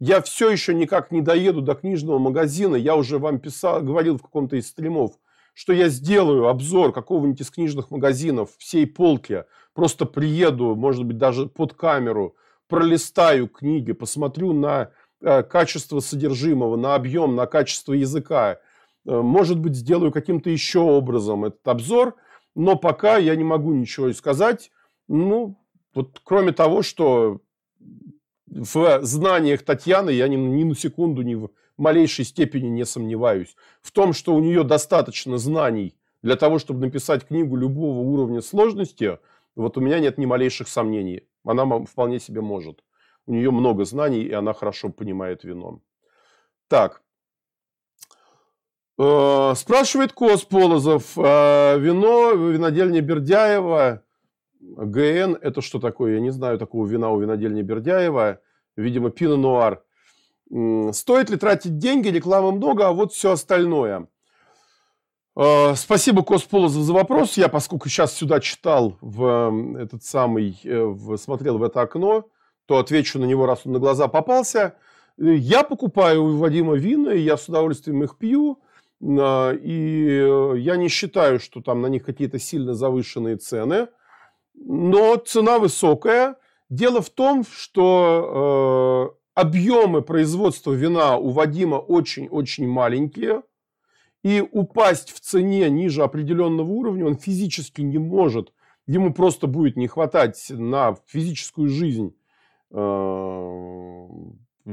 Speaker 1: Я все еще никак не доеду до книжного магазина. Я уже вам писал, говорил в каком-то из стримов, что я сделаю обзор какого-нибудь из книжных магазинов всей полки. Просто приеду, может быть, даже под камеру, пролистаю книги, посмотрю на э, качество содержимого, на объем, на качество языка. Э, может быть, сделаю каким-то еще образом этот обзор – но пока я не могу ничего сказать. Ну, вот кроме того, что в знаниях Татьяны я ни, ни на секунду, ни в малейшей степени не сомневаюсь. В том, что у нее достаточно знаний для того, чтобы написать книгу любого уровня сложности, вот у меня нет ни малейших сомнений. Она вполне себе может. У нее много знаний, и она хорошо понимает вино. Так, спрашивает Кос Полозов, э, вино винодельня Бердяева, ГН, это что такое? Я не знаю такого вина у винодельни Бердяева, видимо, пино нуар. Стоит ли тратить деньги, рекламы много, а вот все остальное. Э, спасибо, Кос Полозов, за вопрос. Я, поскольку сейчас сюда читал в этот самый, смотрел в это окно, то отвечу на него, раз он на глаза попался. Я покупаю у Вадима вина, и я с удовольствием их пью. А, и э, я не считаю, что там на них какие-то сильно завышенные цены, но цена высокая. Дело в том, что э, объемы производства вина у Вадима очень-очень маленькие, и упасть в цене ниже определенного уровня он физически не может. Ему просто будет не хватать на физическую жизнь э,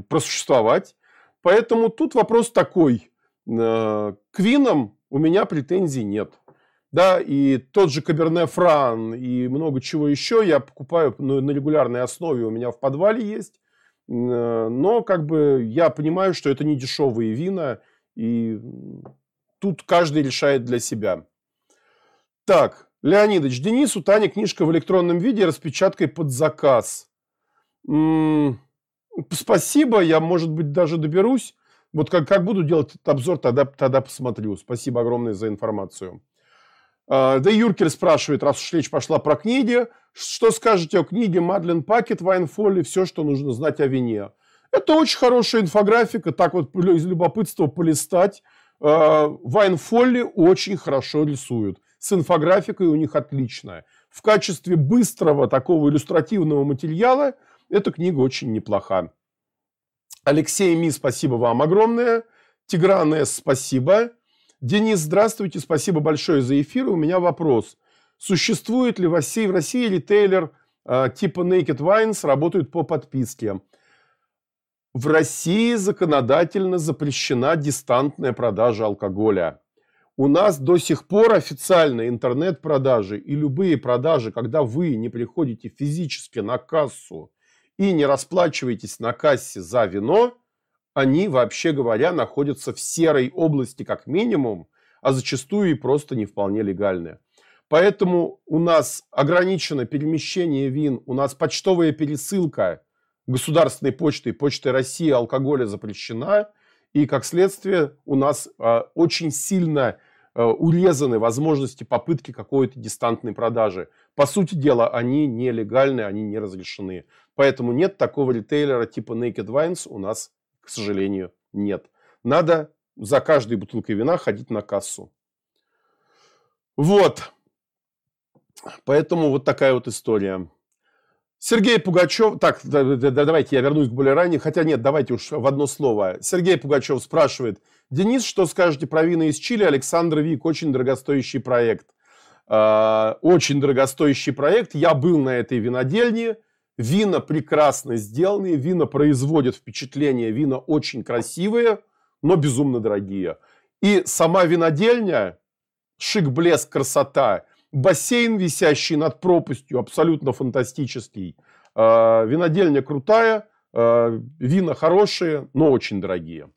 Speaker 1: просуществовать. Поэтому тут вопрос такой – к винам у меня претензий нет. Да, и тот же Каберне Фран и много чего еще я покупаю на регулярной основе, у меня в подвале есть. Э, но как бы я понимаю, что это не дешевые вина, и тут каждый решает для себя. Так, Леонидович, Денис, у Тани книжка в электронном виде распечаткой под заказ. М-м, спасибо, я, может быть, даже доберусь. Вот как, как буду делать обзор, тогда, тогда посмотрю. Спасибо огромное за информацию. А, да Юркер спрашивает, раз уж речь пошла про книги, что скажете о книге Мадлен Пакет Вайнфолли «Все, что нужно знать о вине». Это очень хорошая инфографика, так вот из любопытства полистать. Вайн Фолли очень хорошо рисует. с инфографикой у них отличная. В качестве быстрого такого иллюстративного материала эта книга очень неплоха. Алексей Ми, спасибо вам огромное. Тигран С, спасибо. Денис, здравствуйте, спасибо большое за эфир. У меня вопрос. Существует ли в России, в России ритейлер э, типа Naked Wines работают по подписке? В России законодательно запрещена дистантная продажа алкоголя. У нас до сих пор официально интернет-продажи и любые продажи, когда вы не приходите физически на кассу и не расплачиваетесь на кассе за вино, они, вообще говоря, находятся в серой области как минимум, а зачастую и просто не вполне легальные. Поэтому у нас ограничено перемещение вин, у нас почтовая пересылка государственной почтой, почтой России алкоголя запрещена, и как следствие у нас э, очень сильно э, урезаны возможности попытки какой-то дистантной продажи. По сути дела, они нелегальны, они не разрешены. Поэтому нет такого ритейлера типа Naked Wines у нас, к сожалению, нет. Надо за каждой бутылкой вина ходить на кассу. Вот. Поэтому вот такая вот история. Сергей Пугачев, так, да, да, давайте я вернусь к более ранее, хотя нет, давайте уж в одно слово. Сергей Пугачев спрашивает, Денис, что скажете про вина из Чили? Александр Вик, очень дорогостоящий проект. Э, очень дорогостоящий проект. Я был на этой винодельне. Вина прекрасно сделанные, вина производят впечатление, вина очень красивые, но безумно дорогие. И сама винодельня, шик, блеск, красота – бассейн, висящий над пропастью, абсолютно фантастический. А, винодельня крутая, а, вина хорошие, но очень дорогие.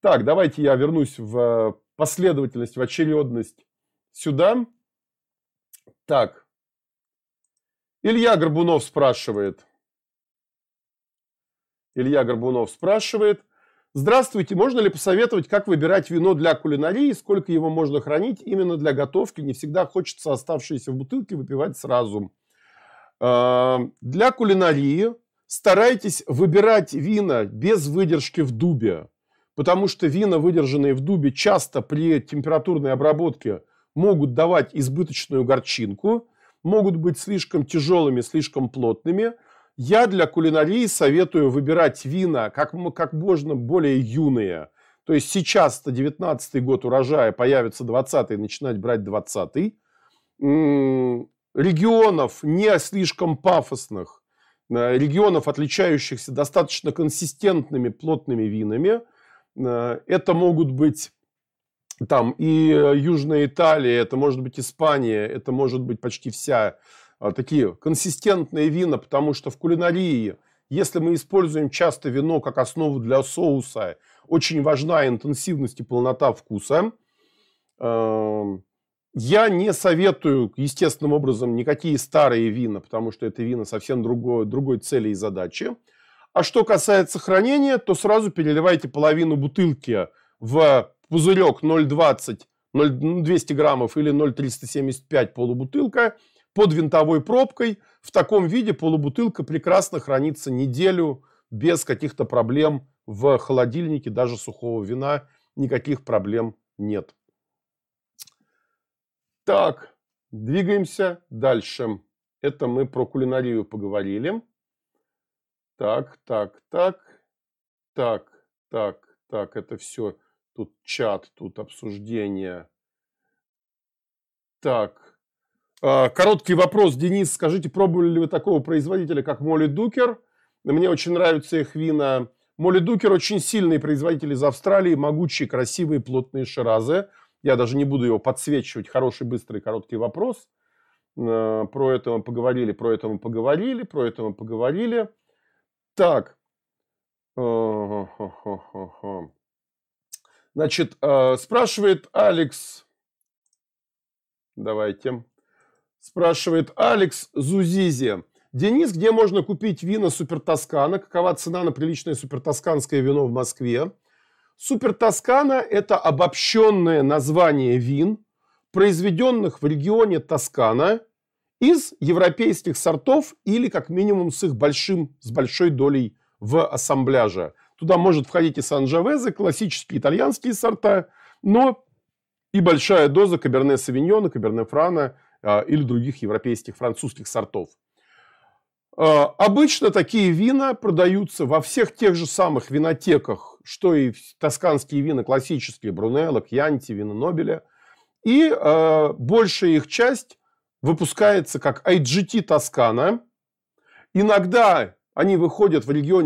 Speaker 1: Так, давайте я вернусь в последовательность, в очередность сюда. Так. Илья Горбунов спрашивает. Илья Горбунов спрашивает – Здравствуйте, можно ли посоветовать, как выбирать вино для кулинарии, сколько его можно хранить именно для готовки? Не всегда хочется оставшиеся в бутылке выпивать сразу. А, для кулинарии старайтесь выбирать вина без выдержки в дубе, потому что вина, выдержанные в дубе, часто при температурной обработке могут давать избыточную горчинку, могут быть слишком тяжелыми, слишком плотными – я для кулинарии советую выбирать вина как, как можно более юные. То есть сейчас-то 19 год урожая, появится 20-й, начинать брать 20-й. Регионов не слишком пафосных, э, регионов, отличающихся достаточно консистентными плотными винами. Э, это могут быть там и Южная Италия, это может быть Испания, это может быть почти вся а, такие консистентные вина, потому что в кулинарии, если мы используем часто вино как основу для соуса, очень важна интенсивность и полнота вкуса. Эм, я не советую естественным образом никакие старые вина, потому что это вина совсем другой, другой цели и задачи. А что касается хранения, то сразу переливайте половину бутылки в пузырек 0,20, 200 граммов или 0,375 полубутылка – под винтовой пробкой. В таком виде полубутылка прекрасно хранится неделю без каких-то проблем в холодильнике, даже сухого вина. Никаких проблем нет. Так, двигаемся дальше. Это мы про кулинарию поговорили. Так, так, так, так, так, так, это все. Тут чат, тут обсуждение. Так, а, короткий вопрос, Денис, скажите, пробовали ли вы такого производителя, как Молли Дукер? Мне очень нравятся их вина. Молли Дукер очень сильный производитель из Австралии, могучие, красивые, плотные ширазы. Я даже не буду его подсвечивать. Хороший, быстрый, короткий вопрос. А, про это мы поговорили, про это мы поговорили, про это мы поговорили. Так. Значит, а, спрашивает Алекс. Давайте. Спрашивает Алекс Зузизи. Денис, где можно купить вина Супер Тоскана? Какова цена на приличное Супер Тосканское вино в Москве? Супер Тоскана – это обобщенное название вин, произведенных в регионе Тоскана из европейских сортов или как минимум с их большим, с большой долей в ассамбляже. Туда может входить и Санджавезе, классические итальянские сорта, но и большая доза Каберне Савиньона, Каберне Франа э, или других европейских французских сортов. Э, обычно такие вина продаются во всех тех же самых винотеках, что и тосканские вина классические, Брунелло, Кьянти, вина Нобеля. И э, большая их часть выпускается как IGT Тоскана. Иногда они выходят в регионе